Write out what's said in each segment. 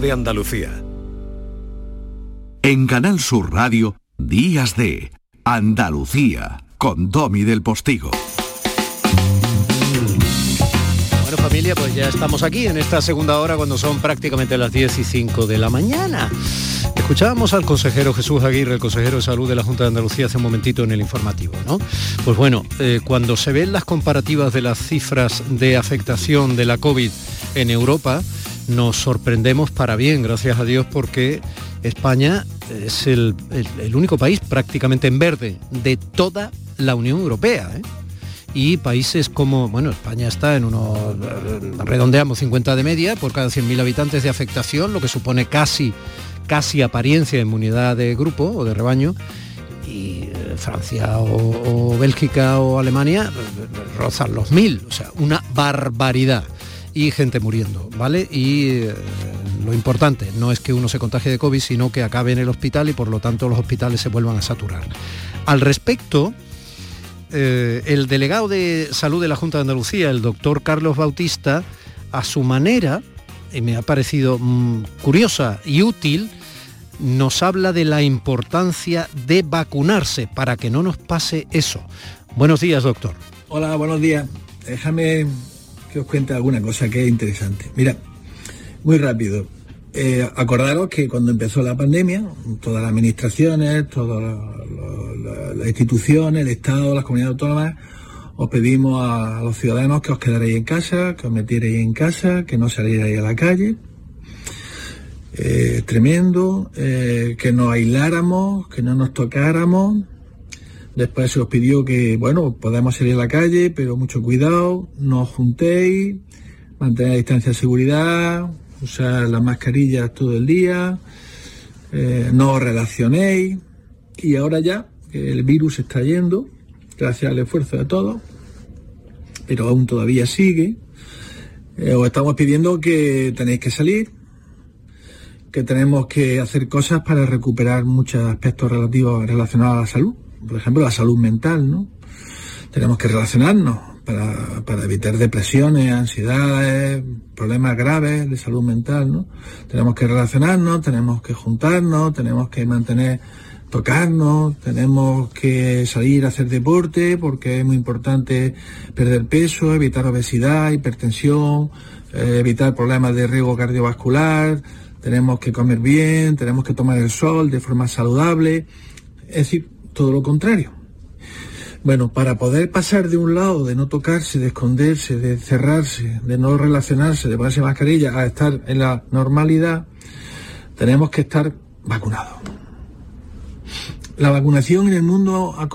de Andalucía. En Canal Sur Radio, Días de Andalucía, con Domi del Postigo. Bueno familia, pues ya estamos aquí en esta segunda hora cuando son prácticamente las 10 y 5 de la mañana. Escuchábamos al consejero Jesús Aguirre, el consejero de salud de la Junta de Andalucía, hace un momentito en el informativo, ¿no? Pues bueno, eh, cuando se ven las comparativas de las cifras de afectación de la COVID en Europa, nos sorprendemos para bien, gracias a Dios, porque España es el, único país prácticamente en verde de toda la Unión Europea. ¿eh? Y países como, bueno, España está en unos, redondeamos 50 de media por cada 100.000 habitantes de afectación, lo que supone casi, casi apariencia de inmunidad de grupo o de rebaño. Y eh, Francia o, o Bélgica o Alemania eh, rozan los mil, o sea, una barbaridad y gente muriendo, ¿vale? Y eh, lo importante no es que uno se contagie de COVID, sino que acabe en el hospital y por lo tanto los hospitales se vuelvan a saturar. Al respecto, eh, el delegado de salud de la Junta de Andalucía, el doctor Carlos Bautista, a su manera, y me ha parecido mm, curiosa y útil, nos habla de la importancia de vacunarse para que no nos pase eso. Buenos días, doctor. Hola, buenos días. Déjame que os cuente alguna cosa que es interesante. Mira, muy rápido. Eh, acordaros que cuando empezó la pandemia, todas las administraciones, todas las instituciones, el Estado, las comunidades autónomas, os pedimos a, los ciudadanos que os quedarais en casa, que os metierais en casa, que no salierais a la calle. Eh, tremendo, eh, que nos aisláramos, que no nos tocáramos, Después se os pidió que, bueno, podemos salir a la calle, pero mucho cuidado, no os juntéis, mantener distancia de seguridad, usar las mascarillas todo el día, eh, no os relacionéis. Y ahora ya, el virus está yendo, gracias al esfuerzo de todos, pero aún todavía sigue, eh, os estamos pidiendo que tenéis que salir, que tenemos que hacer cosas para recuperar muchos aspectos relativos relacionados a la salud por ejemplo, la salud mental, ¿no? Tenemos que relacionarnos para, evitar depresiones, ansiedades, problemas graves de salud mental, ¿no? Tenemos que relacionarnos, tenemos que juntarnos, tenemos que mantener tocarnos, tenemos que salir a hacer deporte porque es muy importante perder peso, evitar obesidad, hipertensión, eh, evitar problemas de riesgo cardiovascular, tenemos que comer bien, tenemos que tomar el sol de forma saludable. Es decir, todo lo contrario. Bueno, para poder pasar de un lado de no tocarse, de esconderse, de cerrarse, de no relacionarse, de ponerse mascarilla, a estar en la normalidad, tenemos que estar vacunados. La vacunación en el mundo ha,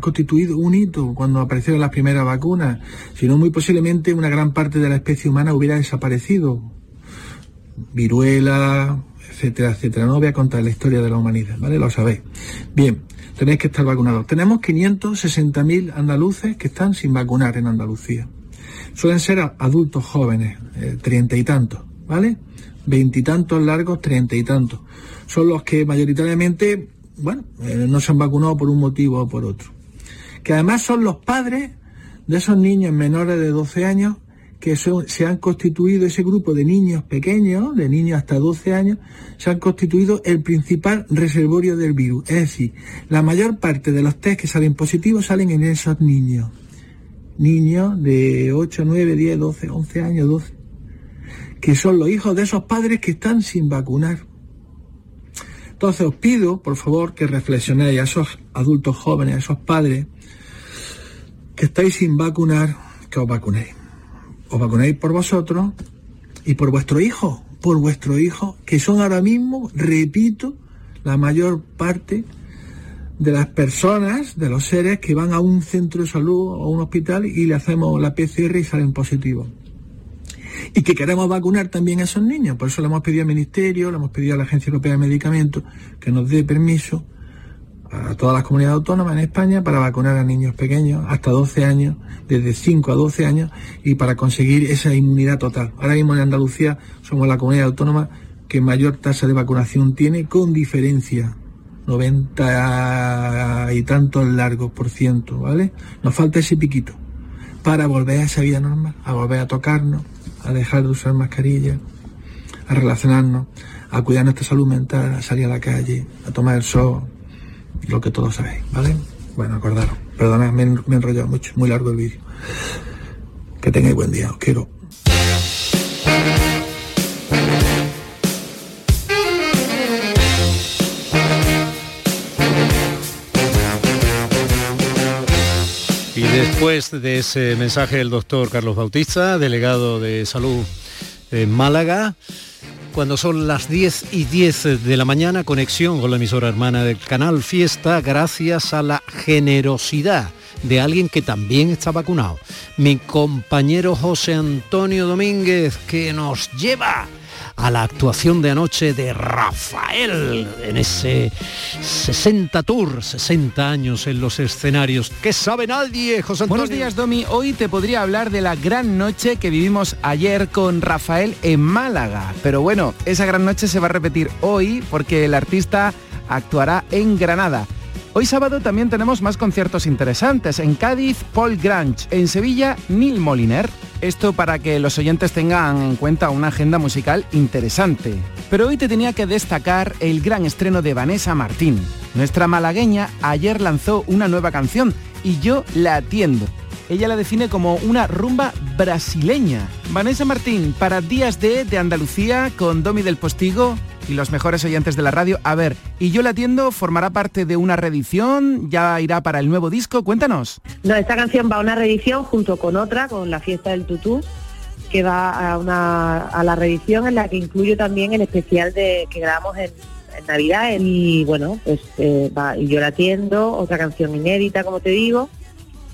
constituido un hito cuando aparecieron las primeras vacunas, si no muy posiblemente una gran parte de la especie humana hubiera desaparecido. Viruela, etcétera, etcétera. No voy a contar la historia de la humanidad, ¿vale? Lo sabéis. Bien, tenéis que estar vacunados. Tenemos 560.000 andaluces que están sin vacunar en Andalucía. Suelen ser adultos jóvenes, eh, treinta y tantos, ¿vale? Veintitantos largos, treinta y tantos. Son los que mayoritariamente, bueno, eh, no se han vacunado por un motivo o por otro. Que además son los padres de esos niños menores de 12 años que se han constituido ese grupo de niños pequeños, de niños hasta 12 años, se han constituido el principal reservorio del virus. Es decir, la mayor parte de los test que salen positivos salen en esos niños. Niños de 8, 9, 10, 12, 11 años, 12, que son los hijos de esos padres que están sin vacunar. Entonces os pido, por favor, que reflexionéis a esos adultos jóvenes, a esos padres que estáis sin vacunar, que os vacunéis os vacunáis por vosotros y por vuestro hijo, por vuestro hijo, que son ahora mismo, repito, la mayor parte de las personas, de los seres que van a un centro de salud o a un hospital y le hacemos la PCR y salen positivos. Y que queremos vacunar también a esos niños. Por eso le hemos pedido al Ministerio, le hemos pedido a la Agencia Europea de Medicamentos que nos dé permiso a todas las comunidades autónomas en España para vacunar a niños pequeños hasta 12 años, desde 5 a 12 años, y para conseguir esa inmunidad total. Ahora mismo en Andalucía somos la comunidad autónoma que mayor tasa de vacunación tiene con diferencia. 90 y tantos largos por ciento, ¿vale? Nos falta ese piquito para volver a esa vida normal, a volver a tocarnos, a dejar de usar mascarilla, a relacionarnos, a cuidar nuestra salud mental, a salir a la calle, a tomar el sol, lo que todos sabéis, ¿vale? Bueno, acordaros. Perdonad, me, me he enrollado mucho, muy largo el vídeo. Que tengáis buen día, os quiero. Y después de ese mensaje del doctor Carlos Bautista, delegado de salud en Málaga, cuando son las 10 y 10 de la mañana, conexión con la emisora hermana del canal Fiesta, gracias a la generosidad de alguien que también está vacunado. Mi compañero José Antonio Domínguez, que nos lleva a la actuación de anoche de Rafael en ese 60 Tour, 60 años en los escenarios. ¿Qué sabe nadie, José Antonio? Buenos días, Domi. Hoy te podría hablar de la gran noche que vivimos ayer con Rafael en Málaga. Pero bueno, esa gran noche se va a repetir hoy porque el artista actuará en Granada. Hoy sábado también tenemos más conciertos interesantes. En Cádiz, Paul Grange. En Sevilla, Neil Moliner. Esto para que los oyentes tengan en cuenta una agenda musical interesante. Pero hoy te tenía que destacar el gran estreno de Vanessa Martín. Nuestra malagueña ayer lanzó una nueva canción y yo la atiendo. Ella la define como una rumba brasileña. Vanessa Martín, para Días de, de Andalucía, con Domi del Postigo y los mejores oyentes de la radio. A ver, ¿y yo la atiendo? ¿Formará parte de una reedición? ¿Ya irá para el nuevo disco? Cuéntanos. No, esta canción va a una reedición junto con otra, con La Fiesta del Tutú, que va a, una, a la reedición en la que incluyo también el especial de que grabamos en, Navidad. Y bueno, pues eh, va, y yo la atiendo, otra canción inédita, como te digo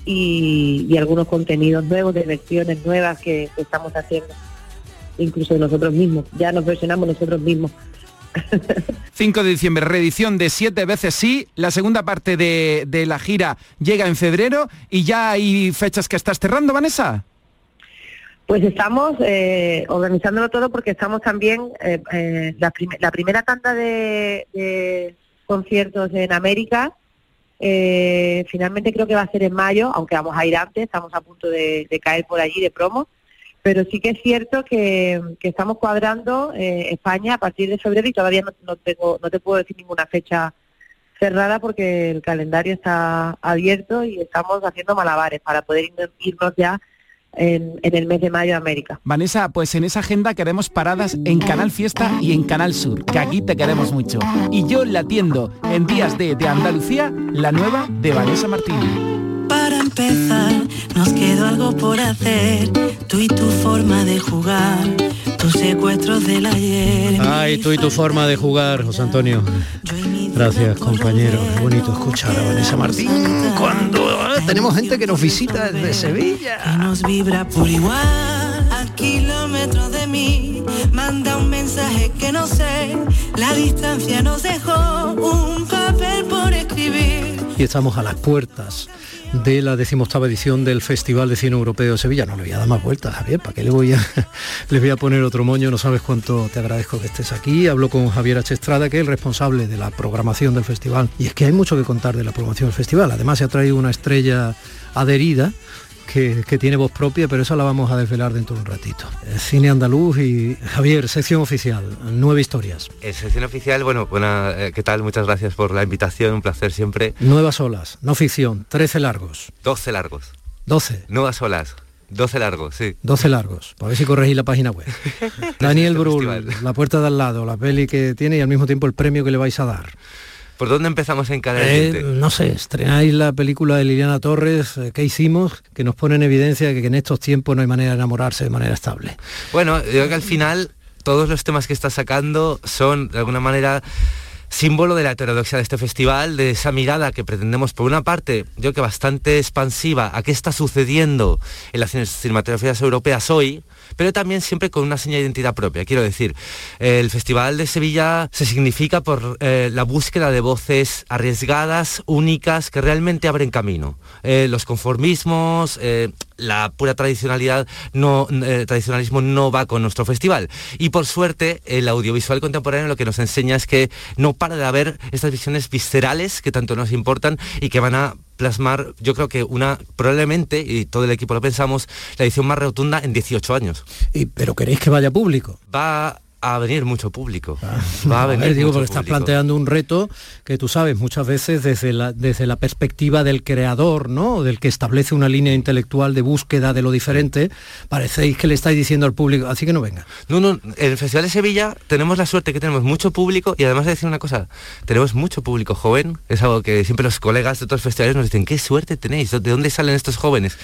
y, y, algunos contenidos nuevos, de versiones nuevas que, que, estamos haciendo, incluso de nosotros mismos. Ya nos versionamos nosotros mismos. 5 de diciembre, reedición de siete veces sí. La segunda parte de, de, la gira llega en febrero y ya hay fechas que estás cerrando, Vanessa. Pues estamos eh, organizándolo todo porque estamos también, eh, eh, la, prim la, primera tanda de, de conciertos en América eh, finalmente creo que va a ser en mayo, aunque vamos a ir antes, estamos a punto de, caer por allí de promo, pero sí que es cierto que, que estamos cuadrando eh, España a partir de febrero y todavía no, no, tengo, no te puedo decir ninguna fecha cerrada porque el calendario está abierto y estamos haciendo malabares para poder irnos ya en, el mes de mayo América. Vanessa, pues en esa agenda queremos paradas en Canal Fiesta y en Canal Sur, que aquí te queremos mucho. Y yo la atiendo en Días de, de Andalucía, la nueva de Vanessa Martín. Para empezar, nos quedó algo por hacer, tú y tu forma de jugar, tus secuestros del ayer. Ay, tú y tu forma de jugar, José Antonio. Gracias, compañero. Qué bonito escuchar a Vanessa Martín cuando ¿eh? tenemos gente que nos visita desde Sevilla. Que nos vibra por igual a kilómetros de mí. Manda un mensaje que no sé. La distancia nos dejó un papel por escribir. Y estamos a las puertas de la decimoctava edición del Festival de Cine Europeo de Sevilla. No le voy a dar más vueltas, Javier, ¿para qué le voy a, les voy a poner otro moño? No sabes cuánto te agradezco que estés aquí. Hablo con Javier H. Estrada, que es el responsable de la programación del festival. Y es que hay mucho que contar de la programación del festival. Además se ha traído una estrella adherida que, que, tiene voz propia, pero eso la vamos a desvelar dentro de un ratito. Cine andaluz y Javier, sección oficial, nueve historias. En sección oficial, bueno, buena, eh, ¿qué tal? Muchas gracias por la invitación, un placer siempre. Nuevas olas, no ficción, 13 largos. 12 largos. 12. Nuevas olas. 12 largos, sí. 12 largos. A ver si corregís la página web. Daniel Brühl, La puerta de al lado, la peli que tiene y al mismo tiempo el premio que le vais a dar. ¿Por dónde empezamos en cada eh, No sé, estrenáis la película de Liliana Torres, eh, ¿qué hicimos? Que nos pone en evidencia que, en estos tiempos no hay manera de enamorarse de manera estable. Bueno, yo creo que al final todos los temas que está sacando son de alguna manera símbolo de la heterodoxia de este festival, de esa mirada que pretendemos, por una parte, yo que bastante expansiva, a qué está sucediendo en las cinematografías europeas hoy, pero también siempre con una seña de identidad propia. Quiero decir, el Festival de Sevilla se significa por eh, la búsqueda de voces arriesgadas, únicas, que realmente abren camino. Eh, los conformismos, eh, la pura tradicionalidad no, eh, tradicionalismo no va con nuestro festival. Y por suerte, el audiovisual contemporáneo lo que nos enseña es que no para de haber estas visiones viscerales que tanto nos importan y que van a plasmar, yo creo que una, probablemente, y todo el equipo lo pensamos, la edición más rotunda en 18 años. ¿Y, ¿Pero queréis que vaya público? Va a venir mucho público. Va a venir ver, digo, porque estás planteando un reto que tú sabes muchas veces desde la, desde la perspectiva del creador, ¿no? Del que establece una línea intelectual de búsqueda de lo diferente. Parecéis que le estáis diciendo al público, así que no venga. No, no, en el Festival de Sevilla tenemos la suerte que tenemos mucho público y además de decir una cosa, tenemos mucho público joven, es algo que siempre los colegas de otros festivales nos dicen, qué suerte tenéis, ¿de dónde salen estos jóvenes?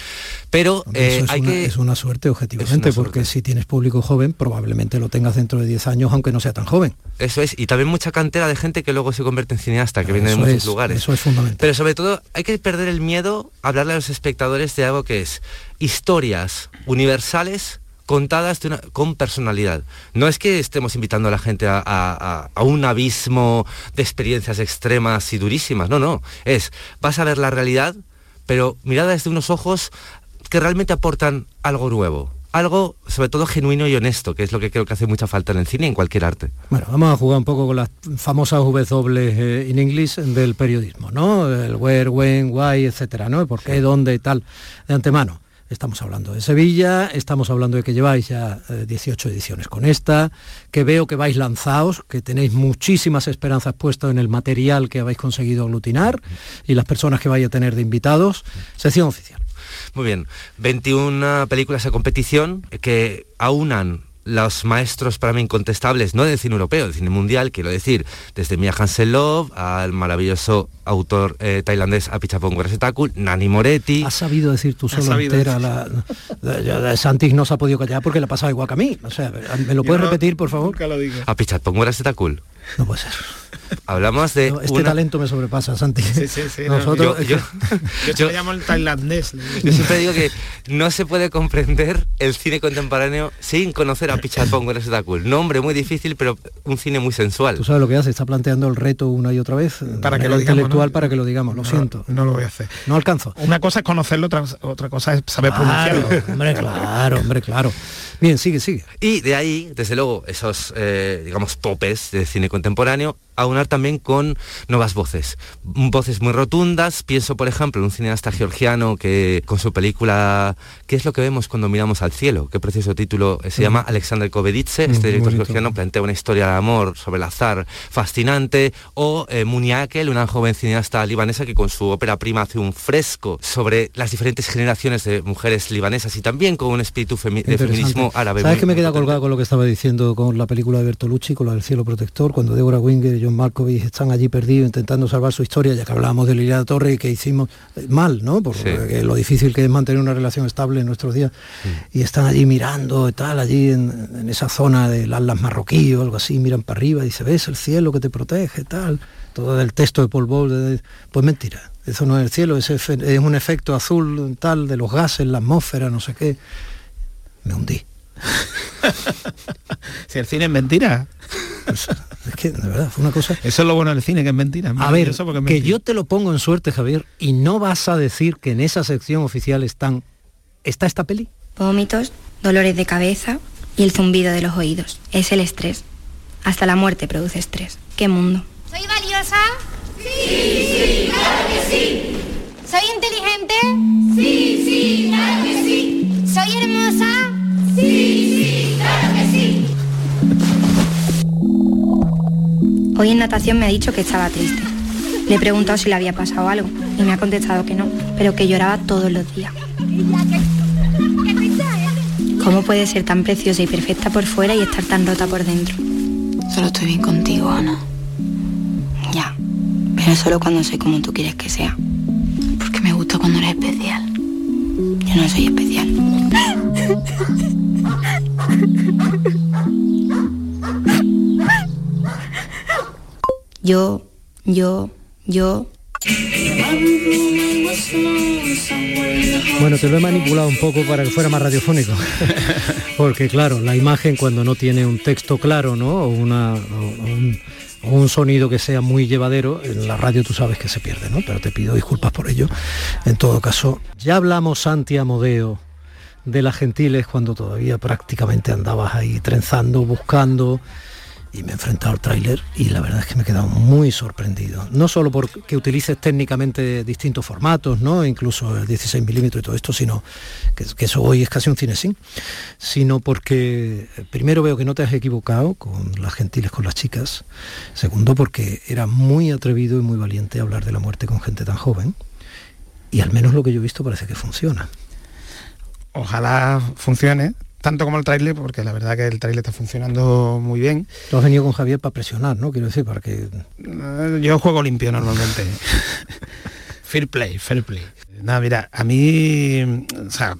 Pero Hombre, eh, es, hay una, que... es una suerte objetivamente, porque si tienes público joven, probablemente lo tengas dentro de 10 años, aunque no sea tan joven. Eso es, y también mucha cantera de gente que luego se convierte en cineasta, que viene de muchos es, lugares. Eso es fundamental. Pero sobre todo hay que perder el miedo a hablarle a los espectadores de algo que es historias universales contadas de una- con personalidad. No es que estemos invitando a la gente a- a un abismo de experiencias extremas y durísimas, no, no. Es, vas a ver la realidad, pero mirada desde unos ojos que realmente aportan algo nuevo. Algo sobre todo genuino y honesto, que es lo que creo que hace mucha falta en el cine y en cualquier arte. Bueno, vamos a jugar un poco con las famosas W eh, en inglés del periodismo, ¿no? El where, when, why, etcétera, ¿no? ¿Por qué, dónde y tal, de antemano. Estamos hablando de Sevilla, estamos hablando de que lleváis ya eh, 18 ediciones con esta, que veo que vais lanzados, que tenéis muchísimas esperanzas puestas en el material que habéis conseguido aglutinar y las personas que vais a tener de invitados. Sección oficial. Muy bien, 21 películas a competición que aunan los maestros para mí incontestables, no del cine europeo, del cine mundial, quiero decir, desde Mia Hansen-Love al maravilloso autor eh, tailandés Apichapong Weerasethakul, Nani Moretti. Has sabido decir tú solo entera la, la- Santis no se ha podido callar porque le ha pasado igual que a mí. O sea, ¿me lo puedes Yo repetir, por favor? Nunca lo digo. Apichatpong Weerasethakul. No puede ser. Hablamos de No, este una- talento me sobrepasa, Santi. Sí, sí, sí, no, Nosotros, Yo, yo- Yo, yo- te llamo el tailandés. yo siempre digo que no se puede comprender el cine contemporáneo sin conocer a Pichatpong Weerasethakul. Nombre muy difícil, pero un cine muy sensual. Tú sabes lo que hace, está planteando el reto una y otra vez. Para que manera lo digamos, intelectual ¿no? para que lo digamos, lo No, siento. No lo voy a hacer. No alcanzo. Una cosa es conocerlo, otra, otra cosa es saber Claro, pronunciarlo. hombre, claro, hombre, claro. Bien, sigue, sigue. Y de ahí, desde luego, esos, eh, digamos, popes de cine contemporáneo, aunar también con nuevas voces. Voces muy rotundas. Pienso, por ejemplo, en un cineasta georgiano que con su película ¿Qué es lo que vemos cuando miramos al cielo? Qué precioso título. eh, Se llama Alexander Koveditze. Mm, Este director georgiano plantea una historia de amor sobre el azar fascinante. O eh, Munia Akel, una joven cineasta libanesa que con su ópera prima hace un fresco sobre las diferentes generaciones de mujeres libanesas y también con un espíritu femi- de feminismo árabe. ¿Sabes que me queda colgado con lo que estaba diciendo con la película de Bertolucci, con la del cielo protector, cuando Deborah Winger y John Malkovich están allí perdidos intentando salvar su historia, ya que hablábamos de Liliana Torre y que hicimos eh, mal, ¿no? Por Sí. eh, lo difícil que es mantener una relación estable en nuestros días. Y están allí mirando y tal, allí en, en esa zona del Atlas marroquí o algo así, miran para arriba y dice, ves el cielo que te protege, tal. Todo el texto de Paul Bowles, de- pues mentira. Eso no es el cielo, es, es un efecto azul tal de los gases, la atmósfera, no sé qué. Me hundí. Si el cine es mentira. Pues, es que, de verdad, fue una cosa... Eso es lo bueno del cine, que es mentira. Es A ver, que yo te lo pongo en suerte, Javier, y no vas a decir que en esa sección oficial están... ¿Está esta peli? Vómitos, dolores de cabeza y el zumbido de los oídos. Es el estrés. Hasta la muerte produce estrés. ¿Qué mundo? ¿Soy valiosa? Sí, sí, claro que sí. ¿Soy inteligente? Sí, sí, claro que sí. ¿Soy hermosa? Sí, sí, claro que sí. Hoy en natación me ha dicho que estaba triste. Le he preguntado si le había pasado algo y me ha contestado que no, pero que lloraba todos los días. ¿Cómo puede ser tan preciosa y perfecta por fuera y estar tan rota por dentro? Solo estoy bien contigo, Ana. Ya, pero solo cuando soy como tú quieres que sea. Porque me gusta cuando eres especial. Yo no soy especial. Yo, yo, yo. Bueno, te lo he manipulado un poco para que fuera más radiofónico. Porque claro, la imagen cuando no tiene un texto claro, ¿no? O, una, o- o un, o un sonido que sea muy llevadero, en la radio tú sabes que se pierde, ¿no? Pero te pido disculpas por ello. En todo caso, ya hablamos, Santi Amodeo, de las gentiles cuando todavía prácticamente andabas ahí trenzando, buscando y me he enfrentado al tráiler y la verdad es que me he quedado muy sorprendido. No solo porque utilices técnicamente distintos formatos, ¿no? incluso el 16 milímetros y todo esto, sino que, que eso hoy es casi un cine sin, sino porque primero veo que no te has equivocado con las gentiles, con las chicas, segundo porque era muy atrevido y muy valiente hablar de la muerte con gente tan joven y al menos lo que yo he visto parece que funciona. Ojalá funcione, tanto como el tráiler, porque la verdad que el tráiler está funcionando muy bien. Tú has venido con Javier para presionar, ¿no? Quiero decir, para que... Eh, Yo juego limpio normalmente. fair play, fair play. Nada, mira, a mí, o sea,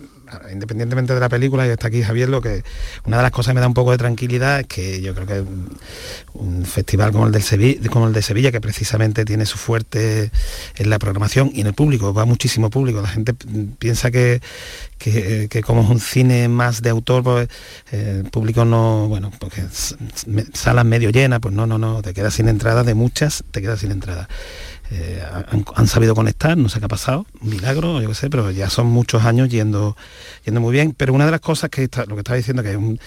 independientemente de la película, y está aquí Javier, lo que una de las cosas que me da un poco de tranquilidad es que yo creo que un festival como el, del como el de Sevilla, que precisamente tiene su fuerte en la programación y en el público, va muchísimo público. La gente piensa que, que, como es un cine más de autor, pues eh, el público no, bueno, porque salas medio llenas, pues no, no, no, te quedas sin entrada, de muchas te quedas sin entrada. Eh, han, han, sabido conectar, no sé qué ha pasado, un milagro, yo qué sé, pero ya son muchos años yendo, yendo muy bien. Pero una de las cosas que está, lo que estaba diciendo que es un,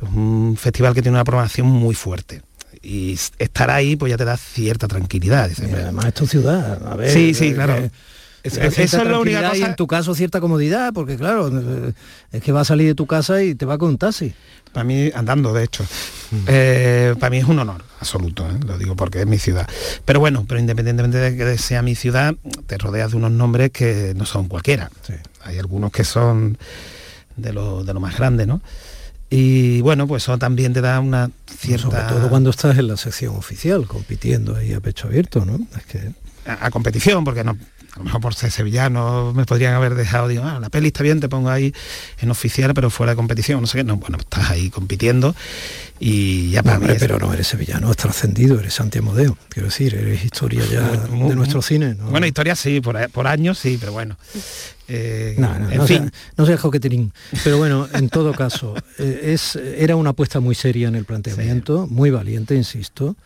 es un festival que tiene una programación muy fuerte y estar ahí pues ya te da cierta tranquilidad. Dice, además es tu ciudad. A ver, sí, sí, claro. Eh, es, es, la única cosa. Y en tu caso cierta comodidad, porque claro, es que va a salir de tu casa y te va con un taxi. Para mí, andando, de hecho. Eh, para mí es un honor absoluto, ¿eh? lo digo porque es mi ciudad. Pero bueno, pero independientemente de que sea mi ciudad, te rodeas de unos nombres que no son cualquiera. Sí. Hay algunos que son de lo, de lo más grande, ¿no? Y bueno, pues eso también te da una cierta... Sobre todo cuando estás en la sección oficial, compitiendo ahí a pecho abierto, ¿no? Es que... a, a competición, porque no, a lo mejor por ser sevillano me podrían haber dejado, digo, ah, la peli está bien, te pongo ahí en oficial, pero fuera de competición, no sé qué, no, bueno, estás ahí compitiendo y ya para no, mí hombre, pero no eres sevillano, has trascendido, eres Santiago Modeo, quiero decir, eres historia ya muy, de nuestro cine. ¿no? Bueno, historia sí, por, por años sí, pero bueno. Eh, no, no, en no fin. Sea, no sea joqueterín. Pero bueno, en todo caso, eh, es, era una apuesta muy seria en el planteamiento, sí. muy valiente, insisto.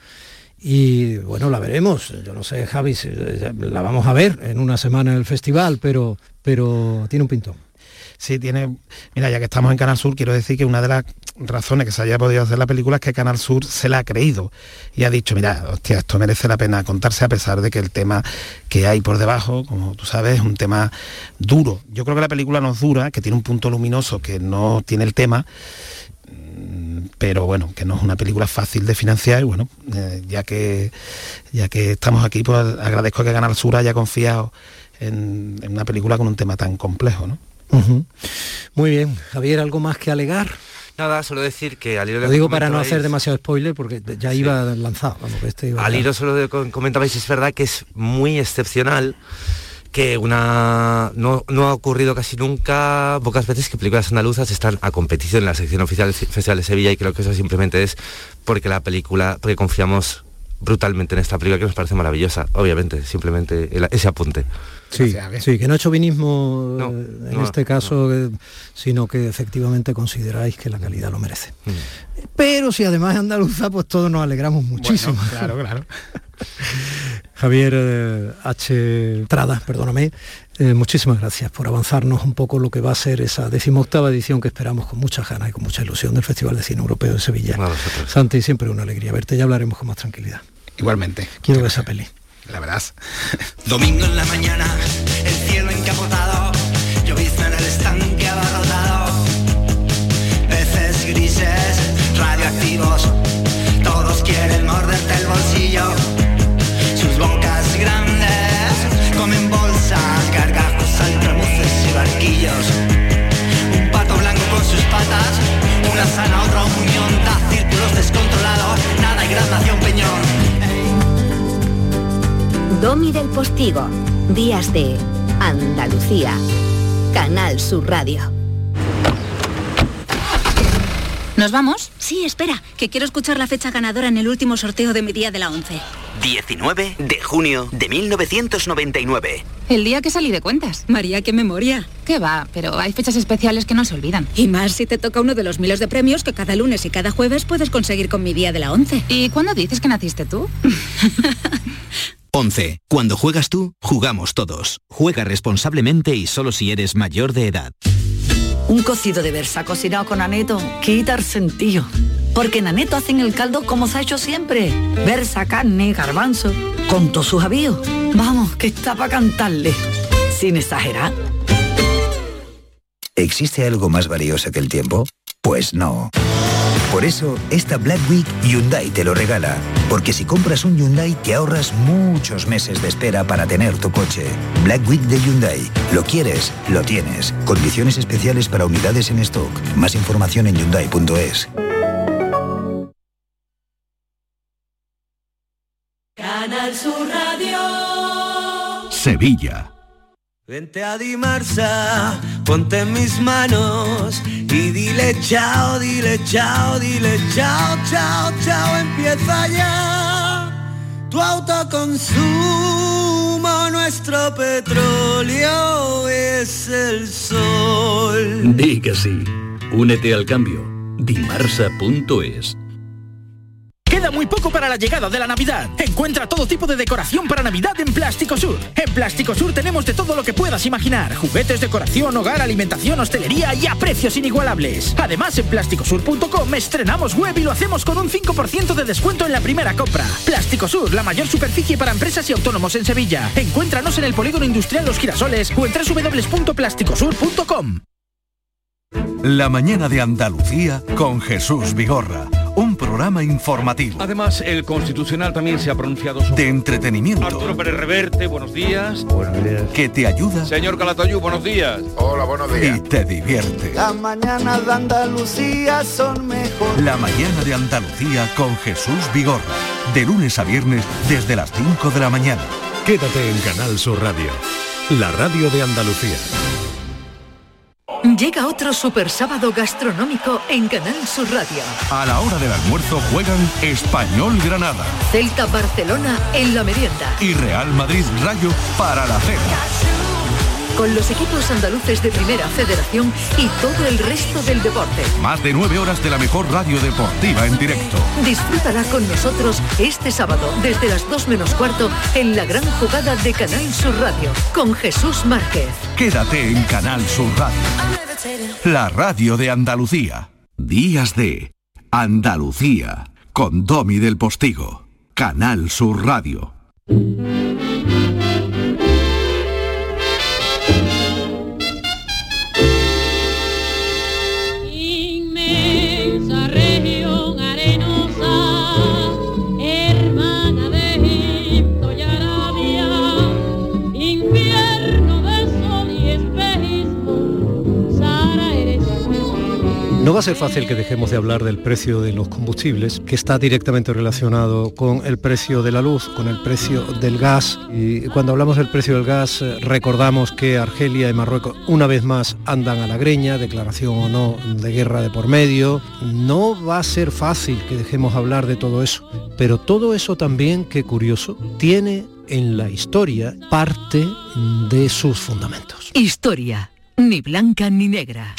Y bueno, la veremos. Yo no sé, Javi, si la vamos a ver en una semana en el festival, pero, pero tiene un pintón. Sí, tiene. Mira, ya que estamos en Canal Sur, quiero decir que una de las razones que se haya podido hacer la película es que Canal Sur se la ha creído y ha dicho, mira, hostia, esto merece la pena contarse a pesar de que el tema que hay por debajo, como tú sabes, es un tema duro. Yo creo que la película no es dura, que tiene un punto luminoso que no tiene el tema, pero bueno, que no es una película fácil de financiar y bueno, eh, ya que ya que estamos aquí, pues agradezco que Canal Sur haya confiado en, en una película con un tema tan complejo, ¿no? Uh -huh. Muy bien, Javier, ¿algo más que alegar? Nada, solo decir que al hilo Lo digo para no hacer demasiado spoiler porque ya sí. iba lanzado. Vamos, este iba al hilo solo comentabais, es verdad que es muy excepcional que una no, no, ha ocurrido casi nunca, pocas veces que películas andaluzas están a competición en la sección oficial del Festival de Sevilla y creo que eso simplemente es porque la película, porque confiamos brutalmente en esta película que nos parece maravillosa, obviamente, simplemente ese apunte. Sí, sí, que no es chauvinismo no, en no, este caso, no. sino que efectivamente consideráis que la calidad lo merece. Mm. Pero si además es andaluza, pues todos nos alegramos muchísimo. Bueno, claro, claro. Javier eh, H. Trada, perdóname, eh, muchísimas gracias por avanzarnos un poco lo que va a ser esa decimoctava edición que esperamos con muchas ganas y con mucha ilusión del Festival de Cine Europeo de Sevilla. Santi, siempre una alegría verte, ya hablaremos con más tranquilidad. Igualmente. Quiero ver esa peli. La verdad. Domingo en la mañana, el cielo encapotado, llovizna en el estanque abarrotado, peces grises, radioactivos, todos quieren morderte el bolsillo, sus bocas grandes comen bolsas, gargajos, altramuces y barquillos, un pato blanco con sus patas, una sana, otra unión, da círculos descontrolados, nada y gradación peñón. Domi del Postigo, Días de Andalucía, Canal Sur Radio. ¿Nos vamos? Sí, espera, que quiero escuchar la fecha ganadora en el último sorteo de mi día de la 11. 19 de junio de 1999. El día que salí de cuentas. María, qué memoria. ¿Qué va? Pero hay fechas especiales que no se olvidan. Y más si te toca uno de los miles de premios que cada lunes y cada jueves puedes conseguir con mi día de la 11. ¿Y cuándo dices que naciste tú? 11. Cuando juegas tú, jugamos todos. Juega responsablemente y solo si eres mayor de edad. Un cocido de versa cocinado con aneto quita el sentido. porque en Aneto hacen el caldo como se ha hecho siempre. Versa, carne, garbanzo, con todos sus avíos. Vamos, que está para cantarle. Sin exagerar. ¿Existe algo más valioso que el tiempo? Pues no. Por eso, esta Black Week Hyundai te lo regala. Porque si compras un Hyundai te ahorras muchos meses de espera para tener tu coche. Black Week de Hyundai. Lo quieres, lo tienes. Condiciones especiales para unidades en stock. Más información en hyundai.es. Canal Sur Radio. Sevilla. Vente a Dimarsa, ponte en mis manos y dile chao, dile chao, dile chao, chao, chao, empieza ya tu autoconsumo, nuestro petróleo es el sol. Di sí. Únete al cambio. Dimarsa.es Queda muy poco para la llegada de la Navidad. Encuentra todo tipo de decoración para Navidad en Plástico Sur. En Plástico Sur tenemos de todo lo que puedas imaginar. Juguetes, decoración, hogar, alimentación, hostelería y a precios inigualables. Además, en plásticosur.com estrenamos web y lo hacemos con un 5% de descuento en la primera compra. Plástico Sur, la mayor superficie para empresas y autónomos en Sevilla. Encuéntranos en el Polígono Industrial Los Girasoles o en www.plásticosur.com. La mañana de Andalucía con Jesús Vigorra. Un programa informativo. Además, el Constitucional también se ha pronunciado sobre... De entretenimiento. Arturo Pérez Reverte, buenos días. Buenos días. Que te ayuda. Señor Calatayú, buenos días. Hola, buenos Y te divierte. Las mañanas de Andalucía son mejor. La mañana de Andalucía con Jesús Vigorra. De lunes a viernes desde las 5 de la mañana. Quédate en Canal Sur Radio, la radio de Andalucía. Llega otro super sábado gastronómico en Canal Sur Radio. A la hora del almuerzo juegan Español Granada Celta Barcelona en la merienda. y Real Madrid Rayo para la cena. Con los equipos andaluces de Primera Federación y todo el resto del deporte. Más de nueve horas de la mejor radio deportiva en directo. Disfrútala con nosotros este sábado desde las 2 menos cuarto en la gran jugada de Canal Sur Radio con Jesús Márquez. Quédate en Canal Sur Radio. La radio de Andalucía. Días de Andalucía. Con Domi del Postigo. Canal Sur Radio. A ser fácil que dejemos de hablar del precio de los combustibles, que está directamente relacionado con el precio de la luz, con el precio del gas. Y cuando hablamos del precio del gas, eh, recordamos que Argelia y Marruecos una vez más andan a la greña, declaración o no de guerra de por medio. No va a ser fácil que dejemos hablar de todo eso, pero todo eso también, qué curioso, tiene en la historia parte de sus fundamentos. Historia, ni blanca ni negra.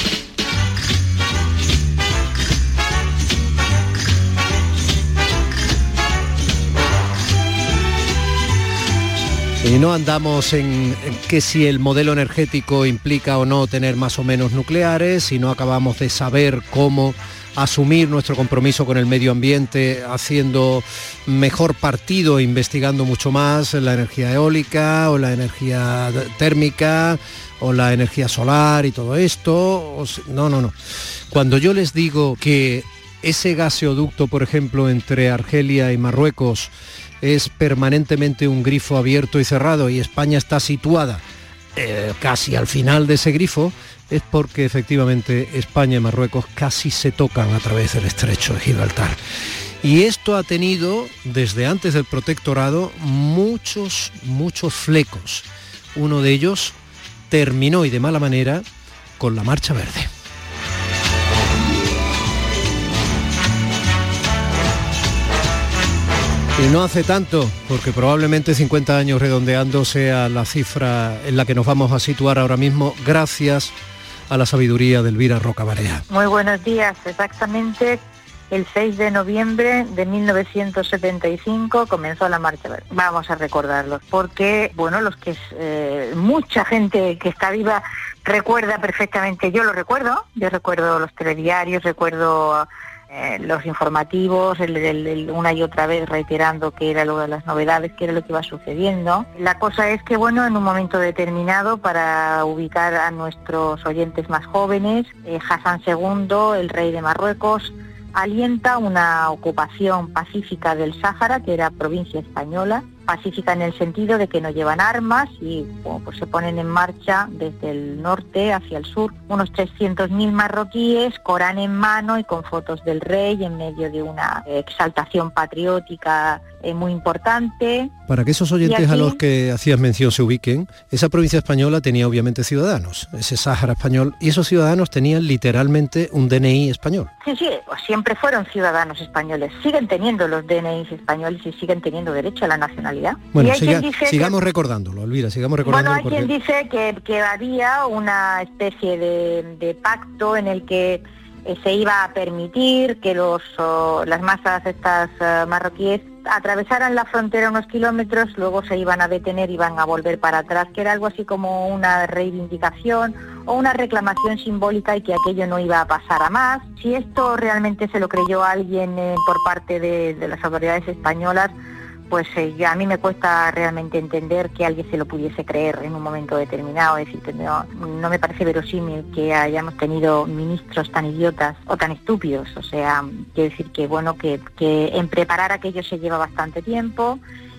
Y no andamos en que si el modelo energético implica o no tener más o menos nucleares, si no acabamos de saber cómo asumir nuestro compromiso con el medio ambiente haciendo mejor partido, investigando mucho más la energía eólica o la energía térmica o la energía solar y todo esto. no, no, no. Cuando yo les digo que ese gaseoducto, por ejemplo, entre Argelia y Marruecos, es permanentemente un grifo abierto y cerrado y España está situada eh, casi al final de ese grifo, es porque efectivamente España y Marruecos casi se tocan a través del estrecho de Gibraltar. Y esto ha tenido, desde antes del protectorado, muchos, muchos flecos. Uno de ellos terminó y de mala manera con la Marcha Verde. Y no hace tanto, porque probablemente 50 años redondeando sea la cifra en la que nos vamos a situar ahora mismo, gracias a la sabiduría de Elvira Rocabarea. Muy buenos días. Exactamente el 6 de noviembre de 1975 comenzó la Marcha. Vamos a recordarlos porque, bueno, los que eh, mucha gente que está viva recuerda perfectamente. Yo lo recuerdo. Yo recuerdo los telediarios, recuerdo eh, los informativos, el- una y otra vez reiterando que era lo de las novedades, que era lo que iba sucediendo. La cosa es que, bueno, en un momento determinado, para ubicar a nuestros oyentes más jóvenes, eh, Hassan II, el rey de Marruecos, alienta una ocupación pacífica del Sáhara, que era provincia española, pacífica en el sentido de que no llevan armas y bueno, pues se ponen en marcha desde el norte hacia el sur unos 300.000 marroquíes, Corán en mano y con fotos del rey en medio de una exaltación patriótica eh, muy importante. Para que esos oyentes a los que hacías mención se ubiquen, esa provincia española tenía obviamente ciudadanos, ese Sáhara español, y esos ciudadanos tenían literalmente un DNI español. Sí, sí, siempre fueron ciudadanos españoles, siguen teniendo los DNIs españoles y siguen teniendo derecho a la nacionalidad. Bueno, hay siga- quien dice que- sigamos recordándolo, Elvira, sigamos Bueno, recordándolo hay porque... quien dice que, que había una especie de, de pacto en el que eh, se iba a permitir que los, oh, las masas estas eh, marroquíes atravesaran la frontera unos kilómetros, luego se iban a detener y iban a volver para atrás, que era algo así como una reivindicación o una reclamación simbólica y que aquello no iba a pasar a más. Si esto realmente se lo creyó alguien eh, por parte de, de las autoridades españolas, pues eh, ya a mí me cuesta realmente entender que alguien se lo pudiese creer en un momento determinado. Es decir, no, no me parece verosímil que hayamos tenido ministros tan idiotas o tan estúpidos. O sea, quiero decir que bueno, que, que en preparar aquello se lleva bastante tiempo.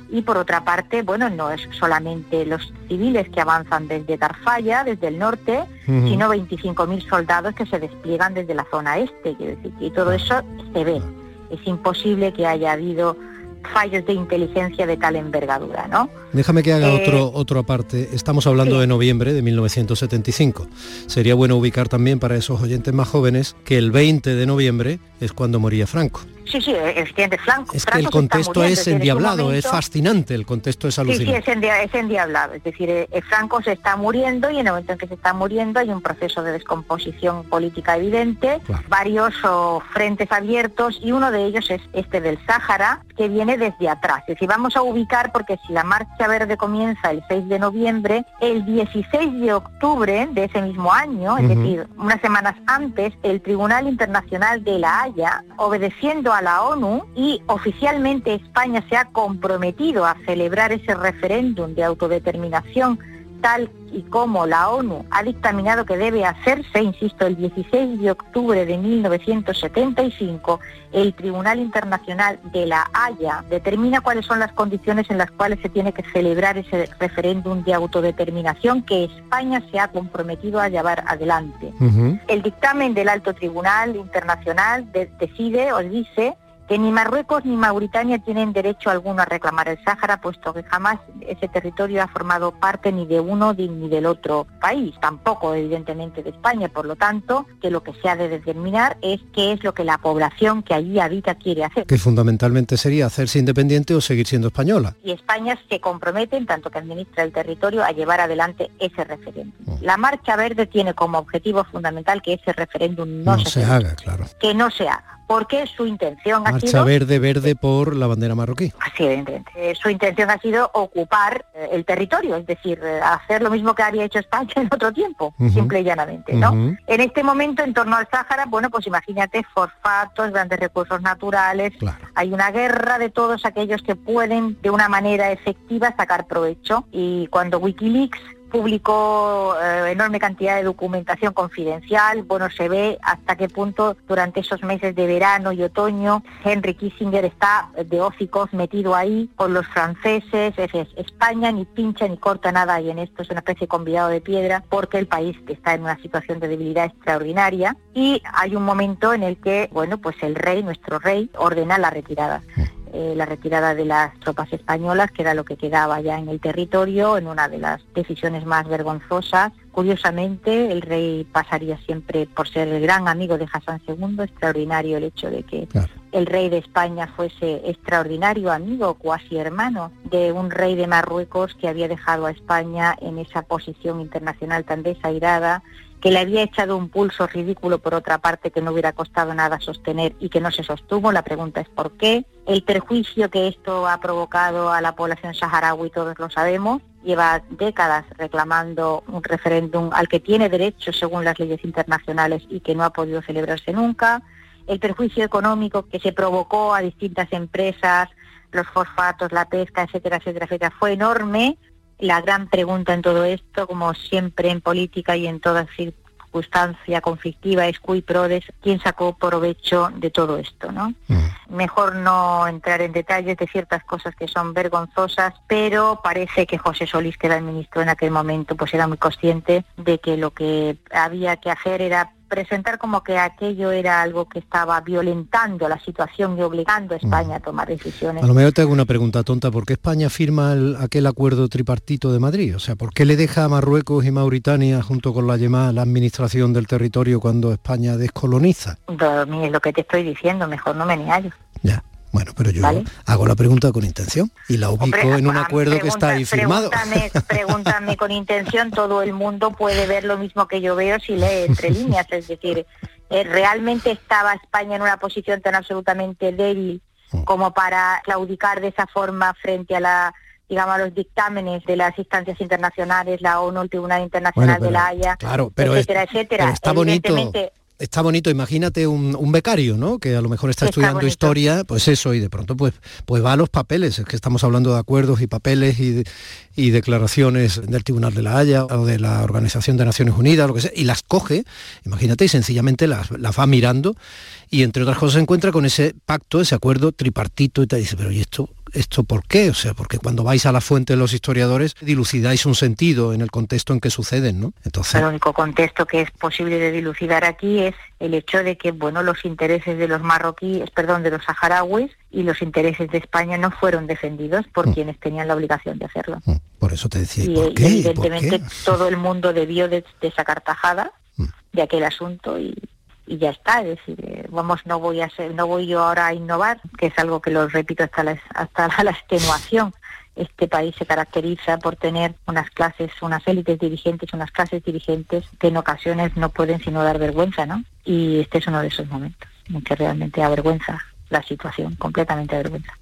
Y por otra parte, bueno, no es solamente los civiles que avanzan desde Tarfaya, desde el norte, Ujú. sino 25.000 soldados que se despliegan desde la zona este. Quiero decir que todo eso se ve. Es imposible que haya habido fallos de inteligencia de tal envergadura, ¿no? Déjame que haga Eh, otro, otro aparte. Estamos hablando de noviembre de 1975. Sería bueno ubicar también para esos oyentes más jóvenes que el 20 de noviembre es cuando moría Franco. Sí, sí, el presidente Franco. Es que el contexto muriendo, es en endiablado, es momento- fascinante, el contexto es Sí, sí, alucinante. es, endia- es endiablado. Es decir, eh, eh, Franco se está muriendo y en el momento en que se está muriendo hay un proceso de descomposición política evidente, varios oh, frentes abiertos y uno de ellos es este del Sáhara, que viene desde atrás. Es decir, vamos a ubicar porque si la Marcha Verde comienza el 6 de noviembre, el 16 de octubre de ese mismo año, es Ujú. decir, unas semanas antes, el Tribunal Internacional de la Haya, obedeciendo a la ONU y oficialmente España se ha comprometido a celebrar ese referéndum de autodeterminación tal y como la ONU ha dictaminado que debe hacerse, insisto, el 16 de octubre de 1975, el Tribunal Internacional de la Haya determina cuáles son las condiciones en las cuales se tiene que celebrar ese referéndum de autodeterminación que España se ha comprometido a llevar adelante. El dictamen del Alto Tribunal Internacional de- decide o dice que ni Marruecos ni Mauritania tienen derecho alguno a reclamar el Sáhara, puesto que jamás ese territorio ha formado parte ni de uno ni del otro país, tampoco evidentemente de España. Por lo tanto, que lo que se ha de determinar es qué es lo que la población que allí habita quiere hacer. Que fundamentalmente sería hacerse independiente o seguir siendo española. y España se compromete, en tanto que administra el territorio, a llevar adelante ese referéndum. La Marcha Verde tiene como objetivo fundamental que ese referéndum no, No se, haga, claro. que no se haga, porque su intención ha Marcha sido verde, verde por la bandera marroquí. Así, evidentemente. Eh, su intención ha sido ocupar eh, el territorio, es decir, eh, hacer lo mismo que había hecho España en otro tiempo, simple y llanamente, ¿no? En este momento, en torno al Sáhara, bueno, pues imagínate fosfatos, grandes recursos naturales, hay una guerra de todos aquellos que pueden de una manera efectiva sacar provecho y cuando Wikileaks publicó eh, enorme cantidad de documentación confidencial. Bueno, se ve hasta qué punto durante esos meses de verano y otoño Henry Kissinger está de hocicos metido ahí con los franceses. Es, es- España ni pincha ni corta nada y en esto es una especie de convidado de piedra porque el país está en una situación de debilidad extraordinaria y hay un momento en el que, bueno, pues el rey, nuestro rey, ordena la retirada eh, la retirada de las tropas españolas, que era lo que quedaba ya en el territorio, en una de las decisiones más vergonzosas. Curiosamente, el rey pasaría siempre por ser el gran amigo de Hassan II, extraordinario el hecho de que el rey de España fuese extraordinario amigo, cuasi hermano de un rey de Marruecos que había dejado a España en esa posición internacional tan desairada que le había echado un pulso ridículo por otra parte que no hubiera costado nada sostener y que no se sostuvo. La pregunta es por qué. El perjuicio que esto ha provocado a la población saharaui, todos lo sabemos, lleva décadas reclamando un referéndum al que tiene derecho según las leyes internacionales y que no ha podido celebrarse nunca. el perjuicio económico que se provocó a distintas empresas, los fosfatos, la pesca, etcétera, etcétera, etcétera, fue enorme. La gran pregunta en todo esto, como siempre en política y en toda circunstancia conflictiva, es cui prodes, quién sacó provecho de todo esto, ¿no? Mejor no entrar en detalles de ciertas cosas que son vergonzosas, pero parece que José Solís, que era el ministro en aquel momento, pues era muy consciente de que lo que había que hacer era presentar como que aquello era algo que estaba violentando la situación y obligando a España a tomar decisiones. A lo mejor te hago una pregunta tonta, ¿por qué España firma el- aquel acuerdo tripartito de Madrid? O sea, ¿por qué le deja a Marruecos y Mauritania junto con la llamada la administración del territorio cuando España descoloniza? Dormí, es lo que te estoy diciendo, mejor no me ni hallo. Bueno, pero yo Vale. hago la pregunta con intención y la ubico Hombre, en un ah, acuerdo que está ahí firmado. Pregúntame, pregúntame con intención, todo el mundo puede ver lo mismo que yo veo si lee entre líneas, es decir, eh, ¿realmente estaba España en una posición tan absolutamente débil Mm. como para claudicar de esa forma frente a la digamos a los dictámenes de las instancias internacionales, la ONU, el Tribunal Internacional Bueno, de la Haya, claro, pero es- etcétera, etcétera? pero está bonito. Está bonito, imagínate un, un becario, ¿no? Que a lo mejor está, Está estudiando bonito. historia, pues eso, y de pronto pues, pues va a los papeles, es que estamos hablando de acuerdos y papeles y, de- y declaraciones del Tribunal de la Haya o de la Organización de Naciones Unidas, lo que sea, y las coge, imagínate, y sencillamente las, las va mirando, y entre otras cosas se encuentra con ese pacto, ese acuerdo tripartito, y te dice, pero ¿y esto, esto por qué? O sea, porque cuando vais a la fuente de los historiadores, dilucidáis un sentido en el contexto en que suceden, ¿no? Entonces, El único contexto que es posible de dilucidar aquí es el hecho de que, bueno, los intereses de los marroquíes, perdón, de los saharauis y los intereses de España no fueron defendidos por quienes tenían la obligación de hacerlo. por eso te decía, ¿y Y, por y qué? ¿Y por evidentemente qué? todo el mundo debió de, de sacar tajada de aquel asunto y, y ya está. Es decir, eh, vamos, no voy a ser, no voy yo ahora a innovar, que es algo que lo repito hasta la, hasta la, la extenuación. Este país se caracteriza por tener unas clases, unas élites dirigentes, unas clases dirigentes que en ocasiones no pueden sino dar vergüenza, ¿no? Y este es uno de esos momentos en que realmente avergüenza la situación, completamente avergüenza.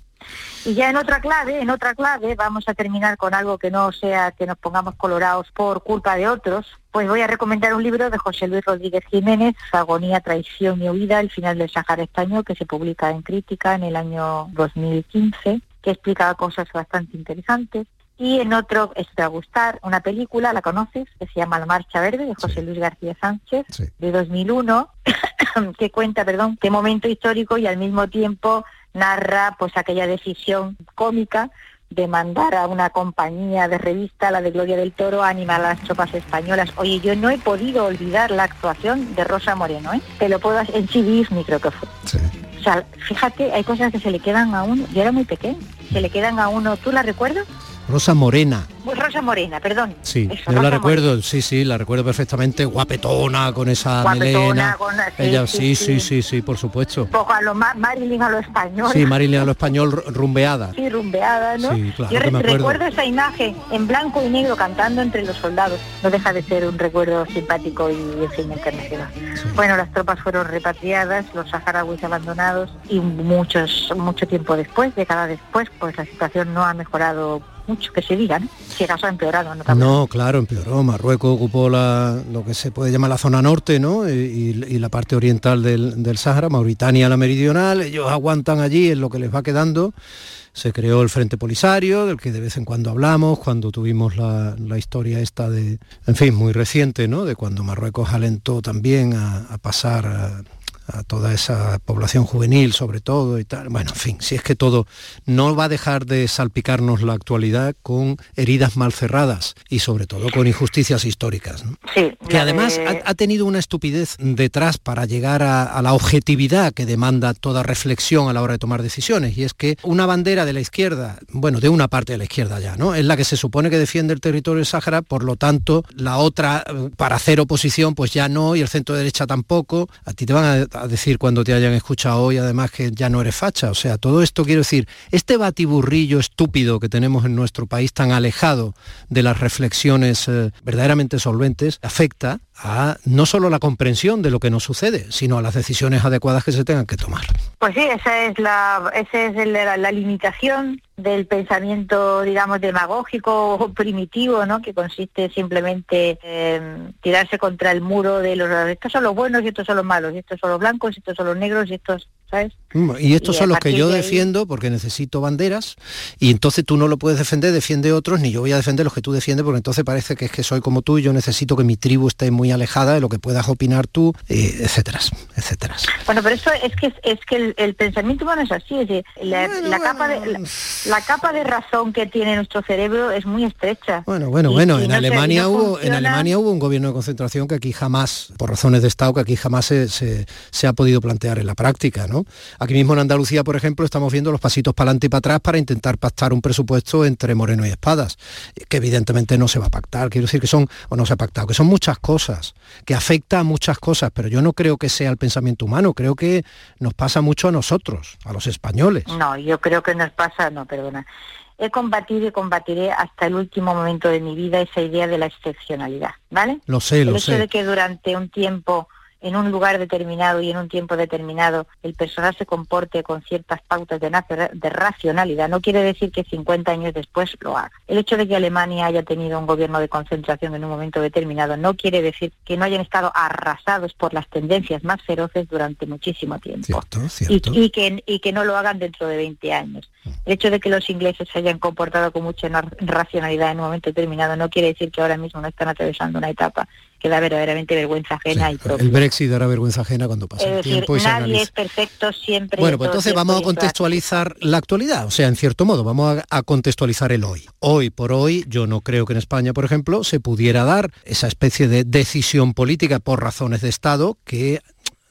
Y ya en otra clave, en otra clave, vamos a terminar con algo que no sea que nos pongamos colorados por culpa de otros. Pues voy a recomendar un libro de José Luis Rodríguez Jiménez, Agonía, Traición y Huida, el final del Sáhara Español, que se publica en Crítica en el año 2015, que explica cosas bastante interesantes. Y en otro, esto te va a gustar, una película, la conoces, que se llama La Marcha Verde, de José Luis García Sánchez, de 2001, que cuenta, perdón, qué momento histórico y al mismo tiempo narra pues aquella decisión cómica de mandar a una compañía de revista, la de Gloria del Toro, a animar a las tropas españolas. Oye, yo no he podido olvidar la actuación de Rosa Moreno, ¿eh? Te lo puedo hacer, en Disney creo que fue. O sea, fíjate, hay cosas que se le quedan a uno, yo era muy pequeño, se le quedan a uno, ¿tú la recuerdas? Rosa Morena. Pues Rosa Morena, perdón. Sí, Eso, yo la recuerdo, sí, sí, la recuerdo perfectamente, guapetona, con esa Guapetona, melena. con- sí, Ella, sí, sí, sí, sí. por supuesto. Un poco a lo Ma- Marilyn a lo español. Sí, Marilyn a lo español ru- rumbeada. Sí, rumbeada, ¿no? Sí, claro Yo que me re- acuerdo. recuerdo esa imagen en blanco y negro cantando entre los soldados. No deja de ser un recuerdo simpático y, en fin, internacional. Bueno, las tropas fueron repatriadas, los saharauis abandonados y muchos, mucho tiempo después, décadas después, pues la situación no ha mejorado mucho, que se diga, ¿no? Si acaso ha empeorado, ¿no? No, claro, empeoró. Marruecos ocupó la, lo que se puede llamar la zona norte, ¿no? Y, la parte oriental del, del Sáhara, Mauritania la meridional. Ellos aguantan allí en lo que les va quedando. Se creó el Frente Polisario, del que de vez en cuando hablamos, cuando tuvimos la, la historia esta de, en fin, muy reciente, ¿no? De cuando Marruecos alentó también a, a pasar a, a toda esa población juvenil sobre todo y tal. Bueno, en fin, si es que todo no va a dejar de salpicarnos la actualidad con heridas mal cerradas y sobre todo con injusticias históricas. ¿no? Sí, Que además de- ha, ha tenido una estupidez detrás para llegar a, a la objetividad que demanda toda reflexión a la hora de tomar decisiones. Y es que una bandera de la izquierda, bueno, de una parte de la izquierda ya, ¿no? Es la que se supone que defiende el territorio del Sáhara, por lo tanto, la otra, eh, para hacer oposición, pues ya no, y el centro derecha tampoco. A ti te van a, a decir cuando te hayan escuchado hoy, además, que ya no eres facha. O sea, todo esto quiero decir, este batiburrillo estúpido que tenemos en nuestro país tan alejado de las reflexiones eh, verdaderamente solventes, afecta a no solo la comprensión de lo que nos sucede, sino a las decisiones adecuadas que se tengan que tomar. Pues sí, esa es la, esa es la limitación del pensamiento, digamos, demagógico o primitivo, ¿no? Que consiste simplemente en tirarse contra el muro de los estos son los buenos y estos son los malos, y estos son los blancos y estos son los negros y estos, ¿sabes? Mm, Y estos Y son los que yo de ahí- defiendo porque necesito banderas y entonces tú no lo puedes defender, defiende otros, ni yo voy a defender los que tú defiendes porque entonces parece que es que soy como tú y yo necesito que mi tribu esté muy alejada de lo que puedas opinar tú, eh, etcétera, etcétera. Bueno, pero eso es que es que el, el pensamiento humano es así, es decir, la, la capa de la, la capa de razón que tiene nuestro cerebro es muy estrecha. Bueno, bueno, Y- bueno, y en no Alemania no hubo en. Alemania hubo un gobierno de concentración que aquí jamás, por razones de Estado, que aquí jamás se, se- se ha podido plantear en la práctica, ¿no? Aquí mismo en Andalucía, por ejemplo, estamos viendo los pasitos para adelante y para atrás para intentar pactar un presupuesto entre Moreno y Espadas, que evidentemente no se va a pactar, quiero decir que son, o no se ha pactado, que son muchas cosas, que afecta a muchas cosas, pero yo no creo que sea el pensamiento humano, creo que nos pasa mucho a nosotros, a los españoles. No, yo creo que nos pasa, no, perdona. He combatido y combatiré hasta el último momento de mi vida esa idea de la excepcionalidad, ¿vale? Lo sé, el lo hecho sé. de que durante un tiempo, en un lugar determinado y en un tiempo determinado, el personal se comporte con ciertas pautas de, de racionalidad, no quiere decir que 50 años después lo haga. El hecho de que Alemania haya tenido un gobierno de concentración en un momento determinado no quiere decir que no hayan estado arrasados por las tendencias más feroces durante muchísimo tiempo Cierto, y, cierto. y que, y que no lo hagan dentro de 20 años. El hecho de que los ingleses se hayan comportado con mucha racionalidad en un momento determinado no quiere decir que ahora mismo no están atravesando una etapa que da verdaderamente vergüenza ajena y propia. El Brexit dará vergüenza ajena cuando pase Es el decir, tiempo y nadie es perfecto siempre. Bueno, en pues entonces vamos a contextualizar la actualidad, o sea, en cierto modo, vamos a, a contextualizar el hoy. Hoy por hoy, yo no creo que en España, por ejemplo, se pudiera dar esa especie de decisión política por razones de Estado que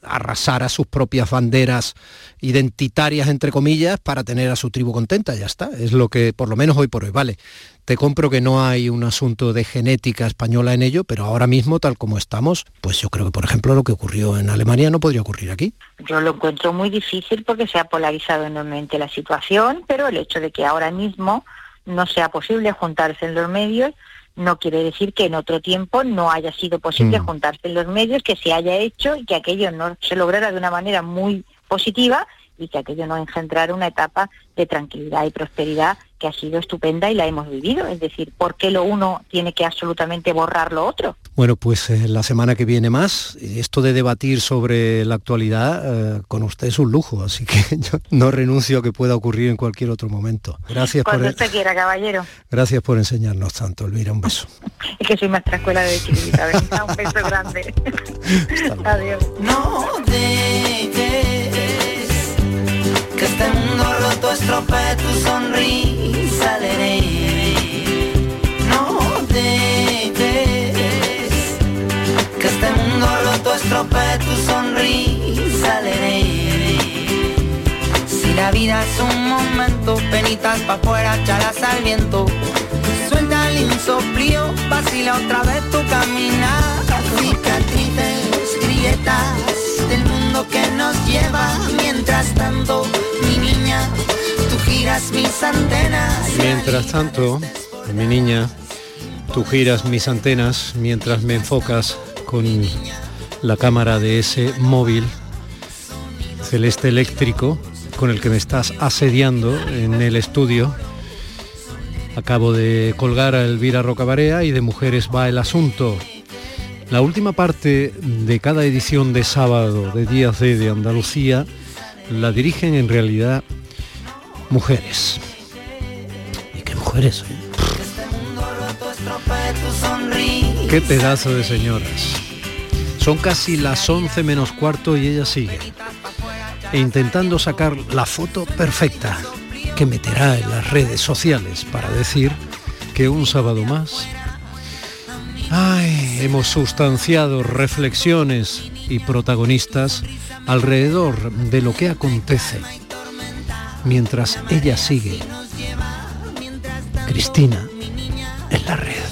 arrasara sus propias banderas identitarias, entre comillas, para tener a su tribu contenta, ya está. Es lo que, por lo menos hoy por hoy, vale. Te compro que no hay un asunto de genética española en ello, pero ahora mismo, tal como estamos, pues yo creo que, por ejemplo, lo que ocurrió en Alemania no podría ocurrir aquí. Yo lo encuentro muy difícil porque se ha polarizado enormemente la situación, pero el hecho de que ahora mismo no sea posible juntarse en los medios no quiere decir que en otro tiempo no haya sido posible Mm. juntarse en los medios, que se haya hecho y que aquello no se lograra de una manera muy positiva y que aquello no engendrara una etapa de tranquilidad y prosperidad que ha sido estupenda y la hemos vivido. Es decir, ¿por qué lo uno tiene que absolutamente borrar lo otro? Bueno, pues eh, la semana que viene más. Esto de debatir sobre la actualidad eh, con usted es un lujo, así que yo no renuncio a que pueda ocurrir en cualquier otro momento. Gracias por, Cuando usted quiera, caballero. gracias por enseñarnos tanto, Elvira. Un beso. Es que soy maestra escuela de chiquitita. venga, Un beso grande. Adiós. No dejes que este mundo roto estropee tu sonrisa de neve. No dejes que este mundo roto estropee tu sonrisa neve. Si la vida es un momento, penitas pa' afuera, chalas al viento. Suelta el insoplío, vacila otra vez tu caminar. Cicatrices, grietas del mundo que nos lleva. Mientras tanto, mi niña, tú giras mis antenas. Mientras tanto, mi niña, tú giras mis antenas mientras me enfocas con la cámara de ese móvil celeste eléctrico con el que me estás asediando en el estudio. Acabo de colgar a Elvira Rocabarea y de Mujeres va el asunto. La última parte de cada edición de sábado de Días de, de Andalucía la dirigen en realidad mujeres. ¿Y qué mujeres? eh? Sonrisa. Qué pedazo de señoras. Son casi las 11 menos cuarto y ella sigue. E intentando sacar la foto perfecta que meterá en las redes sociales para decir que un sábado más Ay, hemos sustanciado reflexiones y protagonistas alrededor de lo que acontece mientras ella sigue. Cristina en la red.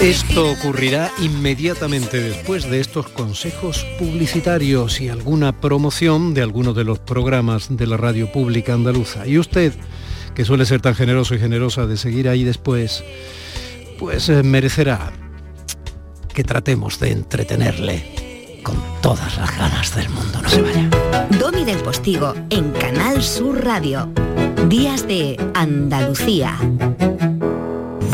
Esto ocurrirá inmediatamente después de estos consejos publicitarios y alguna promoción de algunos de los programas de la radio pública andaluza. Y usted, que suele ser tan generoso y generosa de seguir ahí después, pues eh, merecerá que tratemos de entretenerle con todas las ganas del mundo. No se vaya. Domi del Postigo en Canal Sur Radio. Días de Andalucía.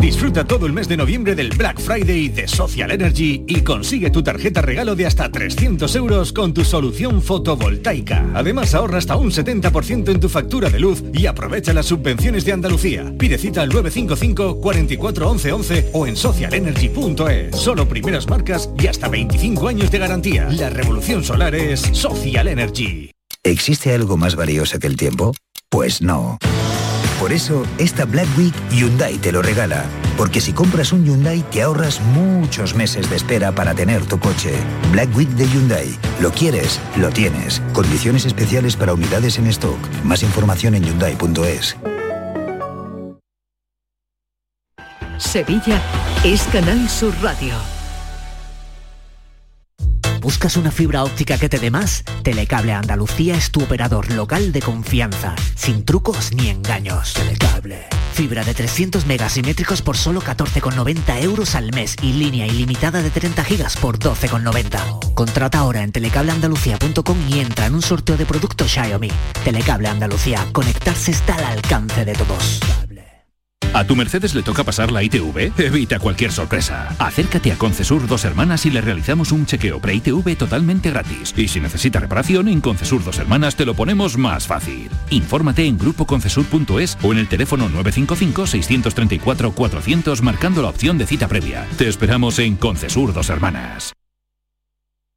Disfruta todo el mes de noviembre del Black Friday de Social Energy y consigue tu tarjeta regalo de hasta 300 euros con tu solución fotovoltaica. Además ahorra hasta un 70% en tu factura de luz y aprovecha las subvenciones de Andalucía. Pide cita al 955 44 11 11 o en socialenergy.es. Solo primeras marcas y hasta 25 años de garantía. La revolución solar es Social Energy. ¿Existe algo más valioso que el tiempo? Pues no. Por eso, esta Black Week Hyundai te lo regala. Porque si compras un Hyundai te ahorras muchos meses de espera para tener tu coche. Black Week de Hyundai. Lo quieres, lo tienes. Condiciones especiales para unidades en stock. Más información en hyundai.es. Sevilla es Canal Sur Radio. ¿Buscas una fibra óptica que te dé más? Telecable Andalucía es tu operador local de confianza, sin trucos ni engaños. Telecable. Fibra de 300 megasimétricos por solo 14,90 euros al mes y línea ilimitada de 30 gigas por 12,90. Contrata ahora en telecableandalucía.com y entra en un sorteo de productos Xiaomi. Telecable Andalucía, conectarse está al alcance de todos. ¿A tu Mercedes le toca pasar la ITV? Evita cualquier sorpresa. Acércate a Concesur Dos Hermanas y le realizamos un chequeo pre-ITV totalmente gratis. Y si necesita reparación, en Concesur Dos Hermanas te lo ponemos más fácil. Infórmate en grupoconcesur.es o en el teléfono 955-634-400 marcando la opción de cita previa. Te esperamos en Concesur Dos Hermanas.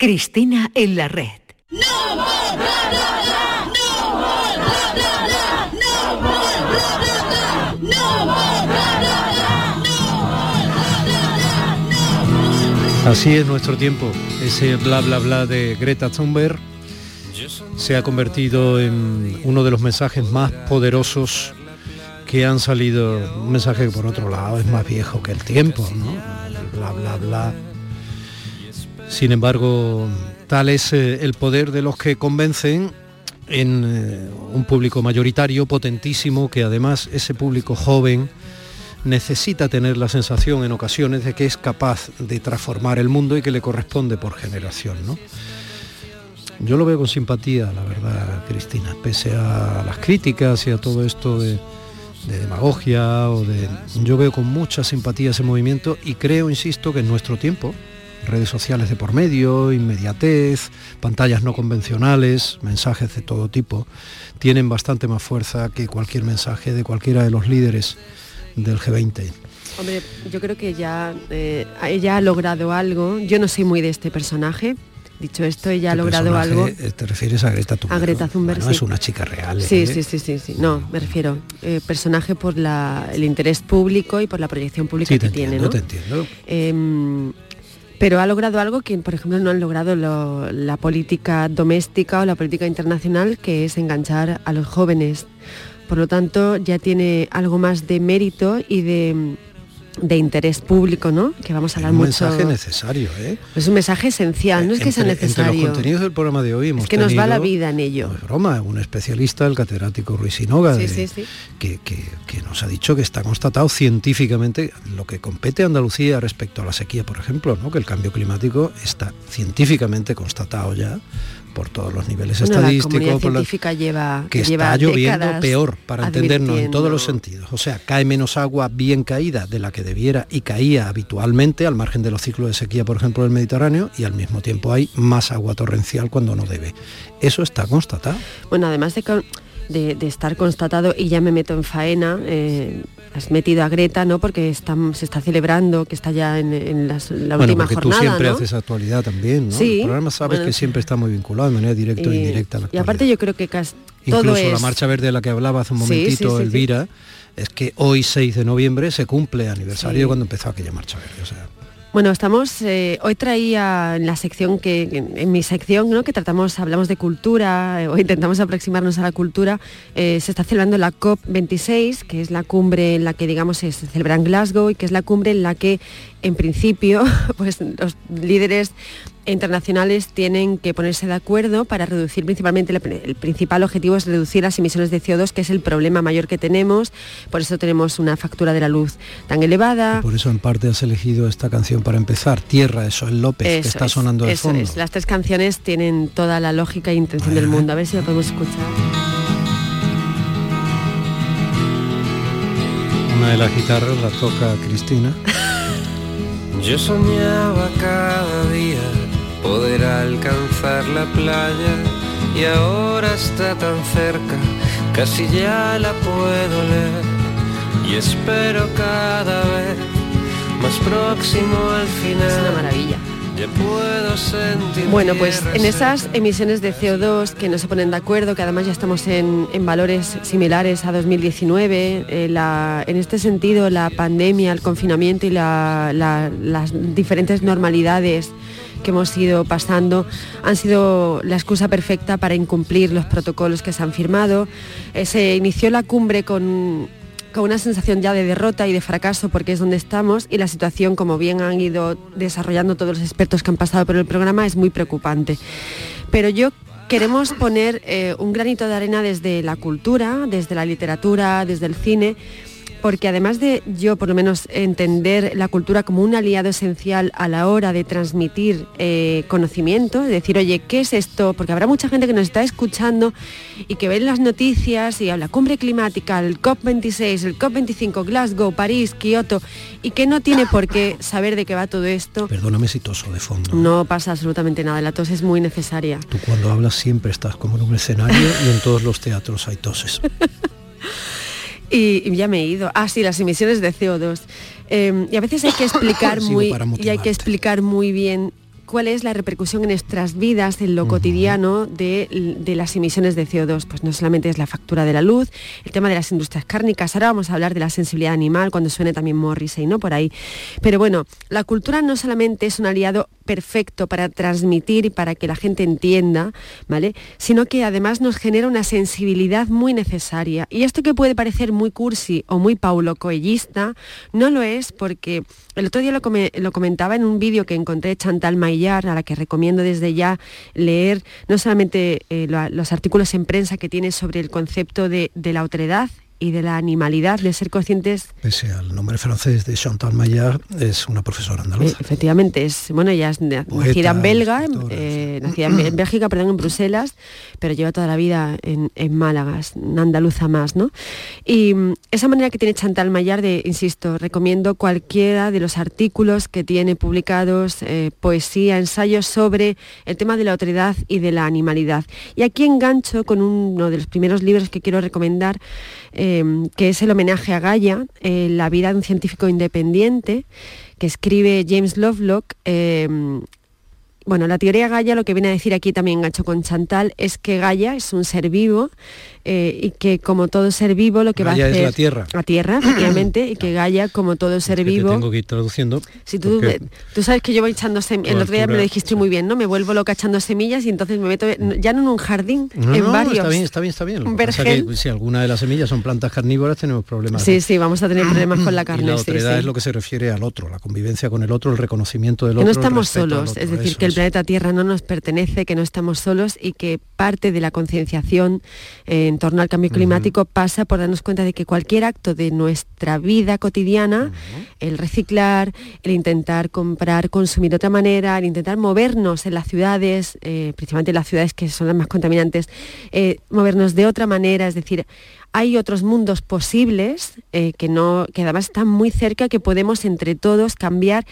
Cristina en la red. Así es nuestro tiempo. Ese bla bla bla de Greta Thunberg se ha convertido en uno de los mensajes más poderosos que han salido. Un mensaje que por otro lado es más viejo que el tiempo, ¿no? Bla bla bla. Sin embargo, tal es eh, el poder de los que convencen en eh, un público mayoritario, potentísimo, que además ese público joven necesita tener la sensación en ocasiones de que es capaz de transformar el mundo y que le corresponde por generación. ¿no? Yo lo veo con simpatía, la verdad, Cristina, pese a las críticas y a todo esto de, de demagogia o de... Yo veo con mucha simpatía ese movimiento y creo, insisto, que en nuestro tiempo, redes sociales de por medio, inmediatez, pantallas no convencionales, mensajes de todo tipo, tienen bastante más fuerza que cualquier mensaje de cualquiera de los líderes del G20. Hombre, yo creo que ya eh, ella ha logrado algo. Yo no soy muy de este personaje. Dicho esto, ella ha Este logrado algo. Te refieres a Greta Thunberg. A Greta ¿no? Thunberg, Bueno, sí. es una chica real. Sí, ¿eh? sí, sí, sí, sí. No, me refiero. eh, personaje por la- el interés público y por la proyección pública Sí, que tiene, ¿no? te entiendo. Em, pero ha logrado algo que, por ejemplo, no han logrado lo- la política doméstica o la política internacional, que es enganchar a los jóvenes. Por lo tanto, ya tiene algo más de mérito y de, de interés público, ¿no? Que vamos a hablar un mucho. mensaje necesario, ¿eh? Es un mensaje esencial, no es que sea Entre- Entre necesario. los contenidos del programa de hoy hemos Es que nos va la vida en ello. No es broma, un especialista, el catedrático Ruiz Sinoga, Sí, de- sí, sí. Que, que- que nos ha dicho que está constatado científicamente lo que compete a Andalucía respecto a la sequía, por ejemplo, ¿no? que el cambio climático está científicamente constatado ya por todos los niveles Bueno, estadísticos, por la- científica lleva que lleva está lloviendo peor, para entendernos en todos los sentidos. O sea, cae menos agua bien caída de la que debiera y caía habitualmente al margen de los ciclos de sequía, por ejemplo, del Mediterráneo, y al mismo tiempo hay más agua torrencial cuando no debe. Eso está constatado. Bueno, además de, con- de- de estar constatado, y ya me meto en faena, eh, has metido a Greta, ¿no? Porque está- se está celebrando, que está ya en, en las- la bueno, última porque jornada, tú siempre ¿no? haces actualidad también, ¿no? Sí, El programa sabes bueno, que siempre está muy vinculado de manera directa o Y- indirecta a la y aparte yo creo que cas- todo Incluso es... la Marcha Verde de la que hablaba hace un momentito, sí, sí, sí. Elvira, es que hoy 6 de noviembre se cumple aniversario cuando empezó aquella Marcha Verde. O sea, Bueno, estamos, eh, hoy traía en la sección que, en, mi sección, ¿no? que tratamos, hablamos de cultura, eh, o intentamos aproximarnos a la cultura, eh, se está celebrando la COP26, que es la cumbre en la que, digamos, se celebra en Glasgow y que es la cumbre en la que, en principio, pues los líderes internacionales tienen que ponerse de acuerdo para reducir principalmente, el, el principal objetivo es reducir las emisiones de CO2, que es el problema mayor que tenemos, por eso tenemos una factura de la luz tan elevada. Por eso en parte has elegido esta canción para empezar, Tierra, eso, el López, que está es, sonando de eso fondo. es. Las tres canciones tienen toda la lógica e intención del mundo. A ver si lo podemos escuchar. Una de las guitarras la toca Cristina. Yo soñaba cada día poder alcanzar la playa y ahora está tan cerca, casi ya la puedo leer y espero cada vez más próximo al final. Es una maravilla. Ya puedo sentir Bueno, pues en esas emisiones de CO2 que no se ponen de acuerdo, que además ya estamos en, en valores similares a 2019, eh, la- en este sentido la pandemia, el confinamiento y la- la- las diferentes normalidades que hemos ido pasando han sido la excusa perfecta para incumplir los protocolos que se han firmado. Eh, se inició la cumbre con con una sensación ya de derrota y de fracaso porque es donde estamos y la situación, como bien han ido desarrollando todos los expertos que han pasado por el programa, es muy preocupante. Pero yo queremos poner eh, un granito de arena desde la cultura, desde la literatura, desde el cine, porque además de yo por lo menos entender la cultura como un aliado esencial a la hora de transmitir eh, conocimiento, es decir, oye, ¿qué es esto? Porque habrá mucha gente que nos está escuchando y que ve las noticias y habla cumbre climática, el COP26, el COP25, Glasgow, París, Kioto, y que no tiene por qué saber de qué va todo esto. Perdóname si toso de fondo. No pasa absolutamente nada, la tos es muy necesaria. Tú cuando hablas siempre estás como en un escenario y en todos los teatros hay toses. Y, y ya me he ido. Ah, sí, las emisiones de CO2. Eh, y a veces hay que explicar muy y hay que explicar muy bien cuál es la repercusión en nuestras vidas, en lo cotidiano de, de las emisiones de CO2. Pues no solamente es la factura de la luz, el tema de las industrias cárnicas, ahora vamos a hablar de la sensibilidad animal cuando suene también Morrissey, ¿no? Por ahí. Pero bueno, la cultura no solamente es un aliado perfecto para transmitir y para que la gente entienda, ¿vale? Sino que además nos genera una sensibilidad muy necesaria. Y esto que puede parecer muy cursi o muy paulo coellista, no lo es porque el otro día lo, come- lo comentaba en un vídeo que encontré Chantal Maillard, a la que recomiendo desde ya leer no solamente eh, lo- los artículos en prensa que tiene sobre el concepto de, de la otredad y de la animalidad, de ser conscientes Pese al nombre francés de Chantal Maillard, es una profesora Eh, andaluza. efectivamente, es, bueno, ella es Poeta, nacida en Belga, eh, nacida en, Bélgica, perdón, en Bruselas, pero lleva toda la vida en, en Málaga, es una andaluza más, ¿no? Y mm, esa manera que tiene Chantal Maillard de, insisto, recomiendo cualquiera de los artículos que tiene publicados, eh, poesía, ensayos sobre el tema de la autoridad y de la animalidad. Y aquí engancho con uno de los primeros libros que quiero recomendar, eh, que es el homenaje a Gaia, eh, la vida de un científico independiente, que escribe James Lovelock. eh, bueno, la teoría Gaia lo que viene a decir aquí también engancho con Chantal es que Gaia es un ser vivo eh, y que como todo ser vivo lo que va a es hacer... la Tierra. La Tierra, efectivamente, y que Gaia como todo ser Que te vivo... tengo que ir traduciendo. Si tú, sabes que yo voy echando semillas, el otro día me lo dijiste muy bien, ¿no? Me vuelvo loca echando semillas y entonces me meto ya no en un jardín, No, en no, varios. está bien, está bien, está bien. Lo pasa que si alguna de las semillas son plantas carnívoras tenemos problemas. Sí, sí, vamos a tener problemas con la Y carne. la sí, sí. es lo que se refiere al otro, la convivencia con el otro, el reconocimiento del que otro. no estamos solos, es decir, eso, que el. Planeta Tierra no nos pertenece, que no estamos solos y que parte de la concienciación eh, en torno al cambio climático pasa por darnos cuenta de que cualquier acto de nuestra vida cotidiana, el reciclar, el intentar comprar, consumir de otra manera, el intentar movernos en las ciudades, eh, principalmente en las ciudades que son las más contaminantes, eh, movernos de otra manera, es decir, hay otros mundos posibles eh, que, no, que además están muy cerca, que podemos entre todos cambiar.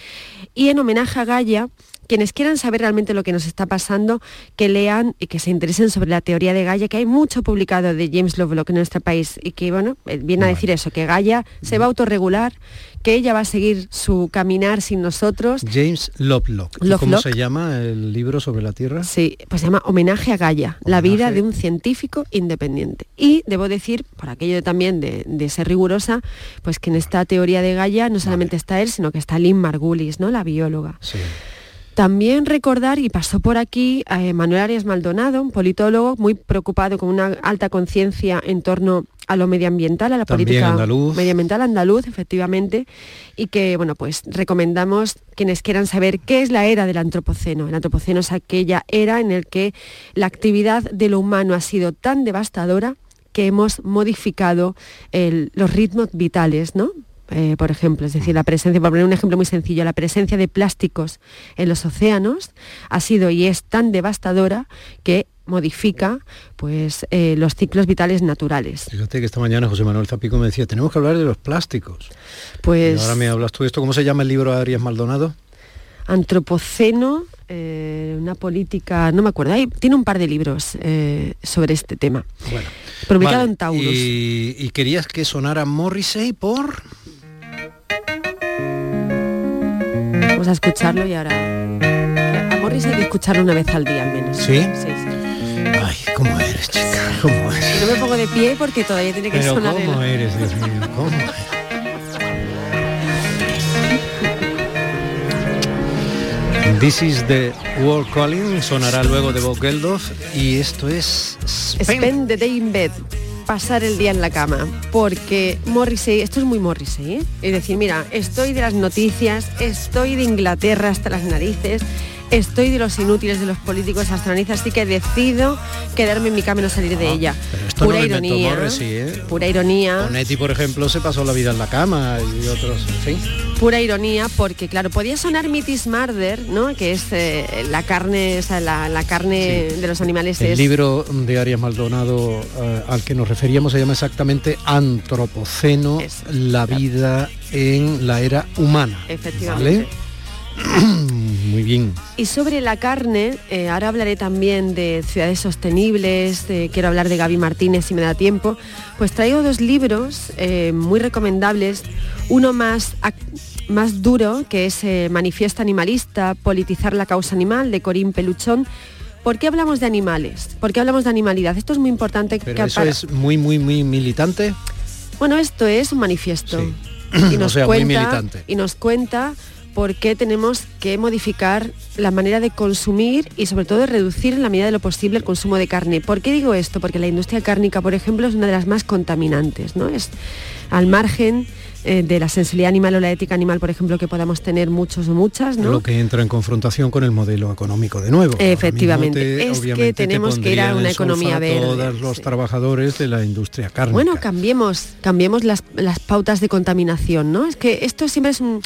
Y en homenaje a Gaia, quienes quieran saber realmente lo que nos está pasando, que lean y que se interesen sobre la teoría de Gaia, que hay mucho publicado de James Lovelock en nuestro país y que, bueno, eh, viene a decir eso, que Gaia se va a autorregular, que ella va a seguir su caminar sin nosotros. James Lovelock. ¿Y ¿Cómo Lovelock. se llama el libro sobre la Tierra? Sí, pues se llama Homenaje a Gaia, la vida de un científico independiente. Y debo decir, por aquello también de, de, ser rigurosa, pues que en esta teoría de Gaia no solamente está él, sino que está Lynn Margulis, ¿no? la bióloga. Sí. También recordar, y pasó por aquí, a Manuel Arias Maldonado, un politólogo muy preocupado con una alta conciencia en torno a lo medioambiental, a la También política andaluz. medioambiental andaluz, efectivamente, y que, bueno, pues recomendamos quienes quieran saber qué es la era del antropoceno. El antropoceno es aquella era en el que la actividad de lo humano ha sido tan devastadora que hemos modificado el- los ritmos vitales, ¿no? Eh, por ejemplo, es decir, la presencia, por poner un ejemplo muy sencillo, la presencia de plásticos en los océanos ha sido y es tan devastadora que modifica pues, eh, los ciclos vitales naturales. Fíjate que esta mañana José Manuel Zapico me decía, tenemos que hablar de los plásticos. Pues Y ahora me hablas tú de esto. ¿Cómo se llama el libro de Arias Maldonado? Antropoceno, eh, una política, no me acuerdo, hay- tiene un par de libros sobre este tema. Bueno. Publicado Vale, en Taurus. Y, y querías que sonara Morrissey por... Vamos a escucharlo y ahora... A Morris hay que escucharlo una vez al día al menos. ¿Sí? Sí, sí. Ay, ¿cómo eres, chica? ¿Cómo eres? No me pongo de pie porque todavía tiene que Pero sonar ¿cómo el- eres, Dios mío? ¿Cómo eres? This is the World Calling, sonará luego de Bob y esto es Spend. Spend the day in bed. Pasar el día en la cama. Porque Morrissey, esto es muy Morrissey, ¿eh? Es decir, mira, estoy de las noticias, estoy de Inglaterra hasta las narices, estoy de los inútiles de los políticos narices, así que decido quedarme en mi cama y no salir de ella. Ah, Pero esto Pura no ironía. ¿eh? Pura ironía. Onetti, por ejemplo, se pasó la vida en la cama y otros, ¿sí? pura ironía porque claro podía sonar Mitis Murder no que es eh, la carne o sea, la, la carne de los animales El es libro de Arias Maldonado eh, al que nos referíamos se llama exactamente Antropoceno, la vida en la era humana. Efectivamente. ¿Vale? Muy bien. y sobre la carne eh, ahora hablaré también de ciudades sostenibles quiero hablar de Gaby Martínez si me da tiempo pues traigo dos libros eh, muy recomendables uno más más duro que es eh, Manifiesto Animalista politizar la causa animal de Corín Peluchón ¿Por qué hablamos de animales? ¿Por qué hablamos de animalidad? Esto es muy importante. Pero que eso para- es muy, muy, muy militante. Bueno, esto es un manifiesto. Y O nos, sea, muy cuenta, militante. y nos cuenta por qué tenemos que modificar la manera de consumir y sobre todo de reducir en la medida de lo posible el consumo de carne. ¿Por qué digo esto? Porque la industria cárnica, por ejemplo, es una de las más contaminantes, ¿no? Es al margen eh, de la sensibilidad animal o la ética animal, por ejemplo, que podamos tener muchos o muchas, ¿no? Lo que entra en confrontación con el modelo económico de nuevo. Efectivamente. te- Es que te tenemos que ir a una economía verde, Todos los trabajadores de la industria cárnica. Bueno, cambiemos, cambiemos las, las pautas de contaminación, ¿no? Es que esto siempre es un...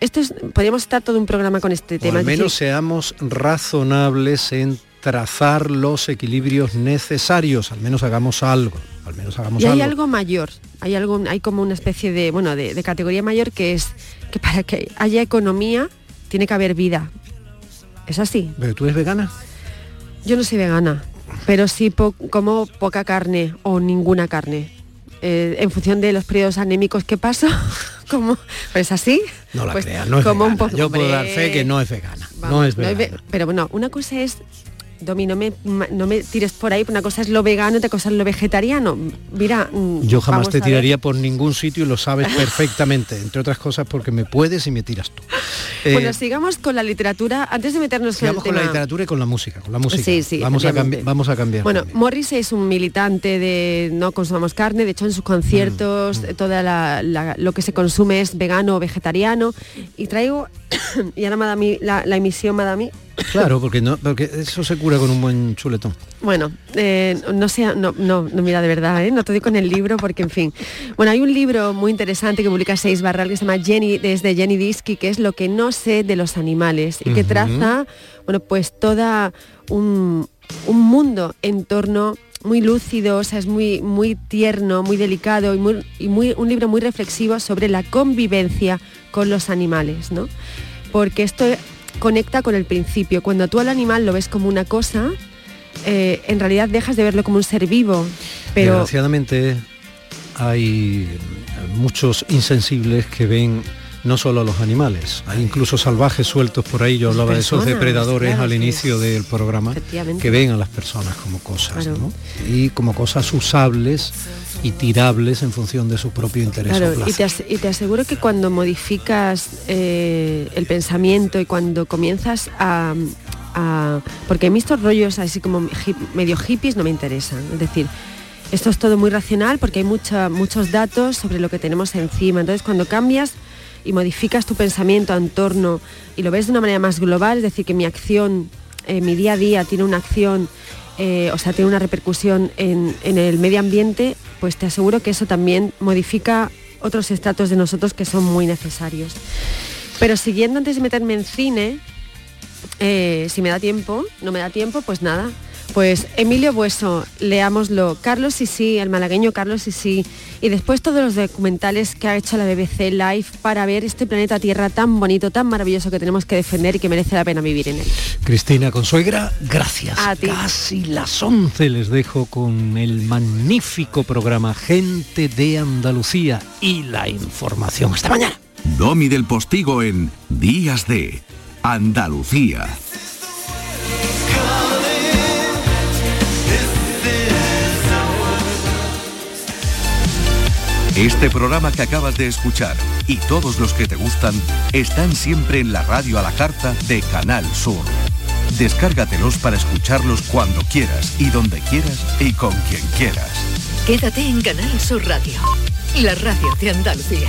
Esto es, podríamos estar todo un programa con este o tema. al menos decir, seamos razonables en trazar los equilibrios necesarios. Al menos hagamos algo. Al menos hagamos y hay algo. algo mayor, hay algo, hay como una especie de, bueno, de, de categoría mayor que es que para que haya economía tiene que haber vida. ¿Es así? ¿Pero tú eres vegana? Yo no soy vegana, pero sí po- como poca carne o ninguna carne. Eh, en función de los periodos anémicos que paso, como pues así. No la pues, creas, no es como un poco- Yo puedo dar fe que no es vegana. no es no es ve- vegana. pero bueno, una cosa es, Domi, no me, no me tires por ahí, una cosa es lo vegano, otra cosa es lo vegetariano. Mira, mm, Yo jamás te tiraría por ningún sitio y lo sabes perfectamente, entre otras cosas porque me puedes y me tiras tú. Eh, Bueno, sigamos con la literatura, antes de meternos sigamos con la literatura y con la música, con la música. Sí, sí, vamos, a vamos a cambiar. Bueno, Morris es un militante de no consumamos carne, de hecho en sus conciertos Mm, eh, toda la- la- lo que se consume es vegano o vegetariano y traigo, y ahora la, la emisión me da a mí, Claro, porque no, porque eso se cura con un buen chuletón. Bueno, eh, no sea, no, no, no, mira, de verdad, ¿eh? no te doy con el libro porque, en fin. Bueno, hay un libro muy interesante que publica Seis Barral que se llama Jenny, desde Jenny Disky, que es Lo que no sé de los animales y que traza, bueno, pues toda un, un mundo en torno muy lúcido, o sea, es muy, muy tierno, muy delicado y, muy, y muy, un libro muy reflexivo sobre la convivencia con los animales, ¿no? Porque esto conecta con el principio. Cuando tú al animal lo ves como una cosa, eh, en realidad dejas de verlo como un ser vivo. Pero Desgraciadamente hay muchos insensibles que ven no solo a los animales, hay incluso salvajes sueltos por ahí, yo hablaba de esos depredadores claro, al inicio del programa, que ven a las personas como cosas, Claro. ¿no? Y como cosas usables y tirables en función de su propio interés o y te, as- y te aseguro que cuando modificas eh, el pensamiento y cuando comienzas a, a- Porque a mí estos rollos así como hip- medio hippies no me interesan. Es decir, esto es todo muy racional porque hay mucha- muchos datos sobre lo que tenemos encima. Entonces cuando cambias y modificas tu pensamiento en torno y lo ves de una manera más global, es decir, que mi acción, eh, mi día a día tiene una acción, eh, o sea, tiene una repercusión en, en el medio ambiente, pues te aseguro que eso también modifica otros estratos de nosotros que son muy necesarios. Pero siguiendo antes de meterme en cine, eh, si me da tiempo, no me da tiempo, pues nada. Pues Emilio Bueso, leámoslo. Carlos Sisi, el malagueño Carlos Sisi. Y después todos los documentales que ha hecho la BBC Live para ver este planeta Tierra tan bonito, tan maravilloso que tenemos que defender y que merece la pena vivir en él. Cristina Consuegra, gracias. A ti. Casi las 11 les dejo con el magnífico programa Gente de Andalucía y la información. Hasta mañana. Domi del Postigo en Días de Andalucía. Este programa que acabas de escuchar y todos los que te gustan están siempre en la radio a la carta de Canal Sur. Descárgatelos para escucharlos cuando quieras y donde quieras y con quien quieras. Quédate en Canal Sur Radio, la radio de Andalucía.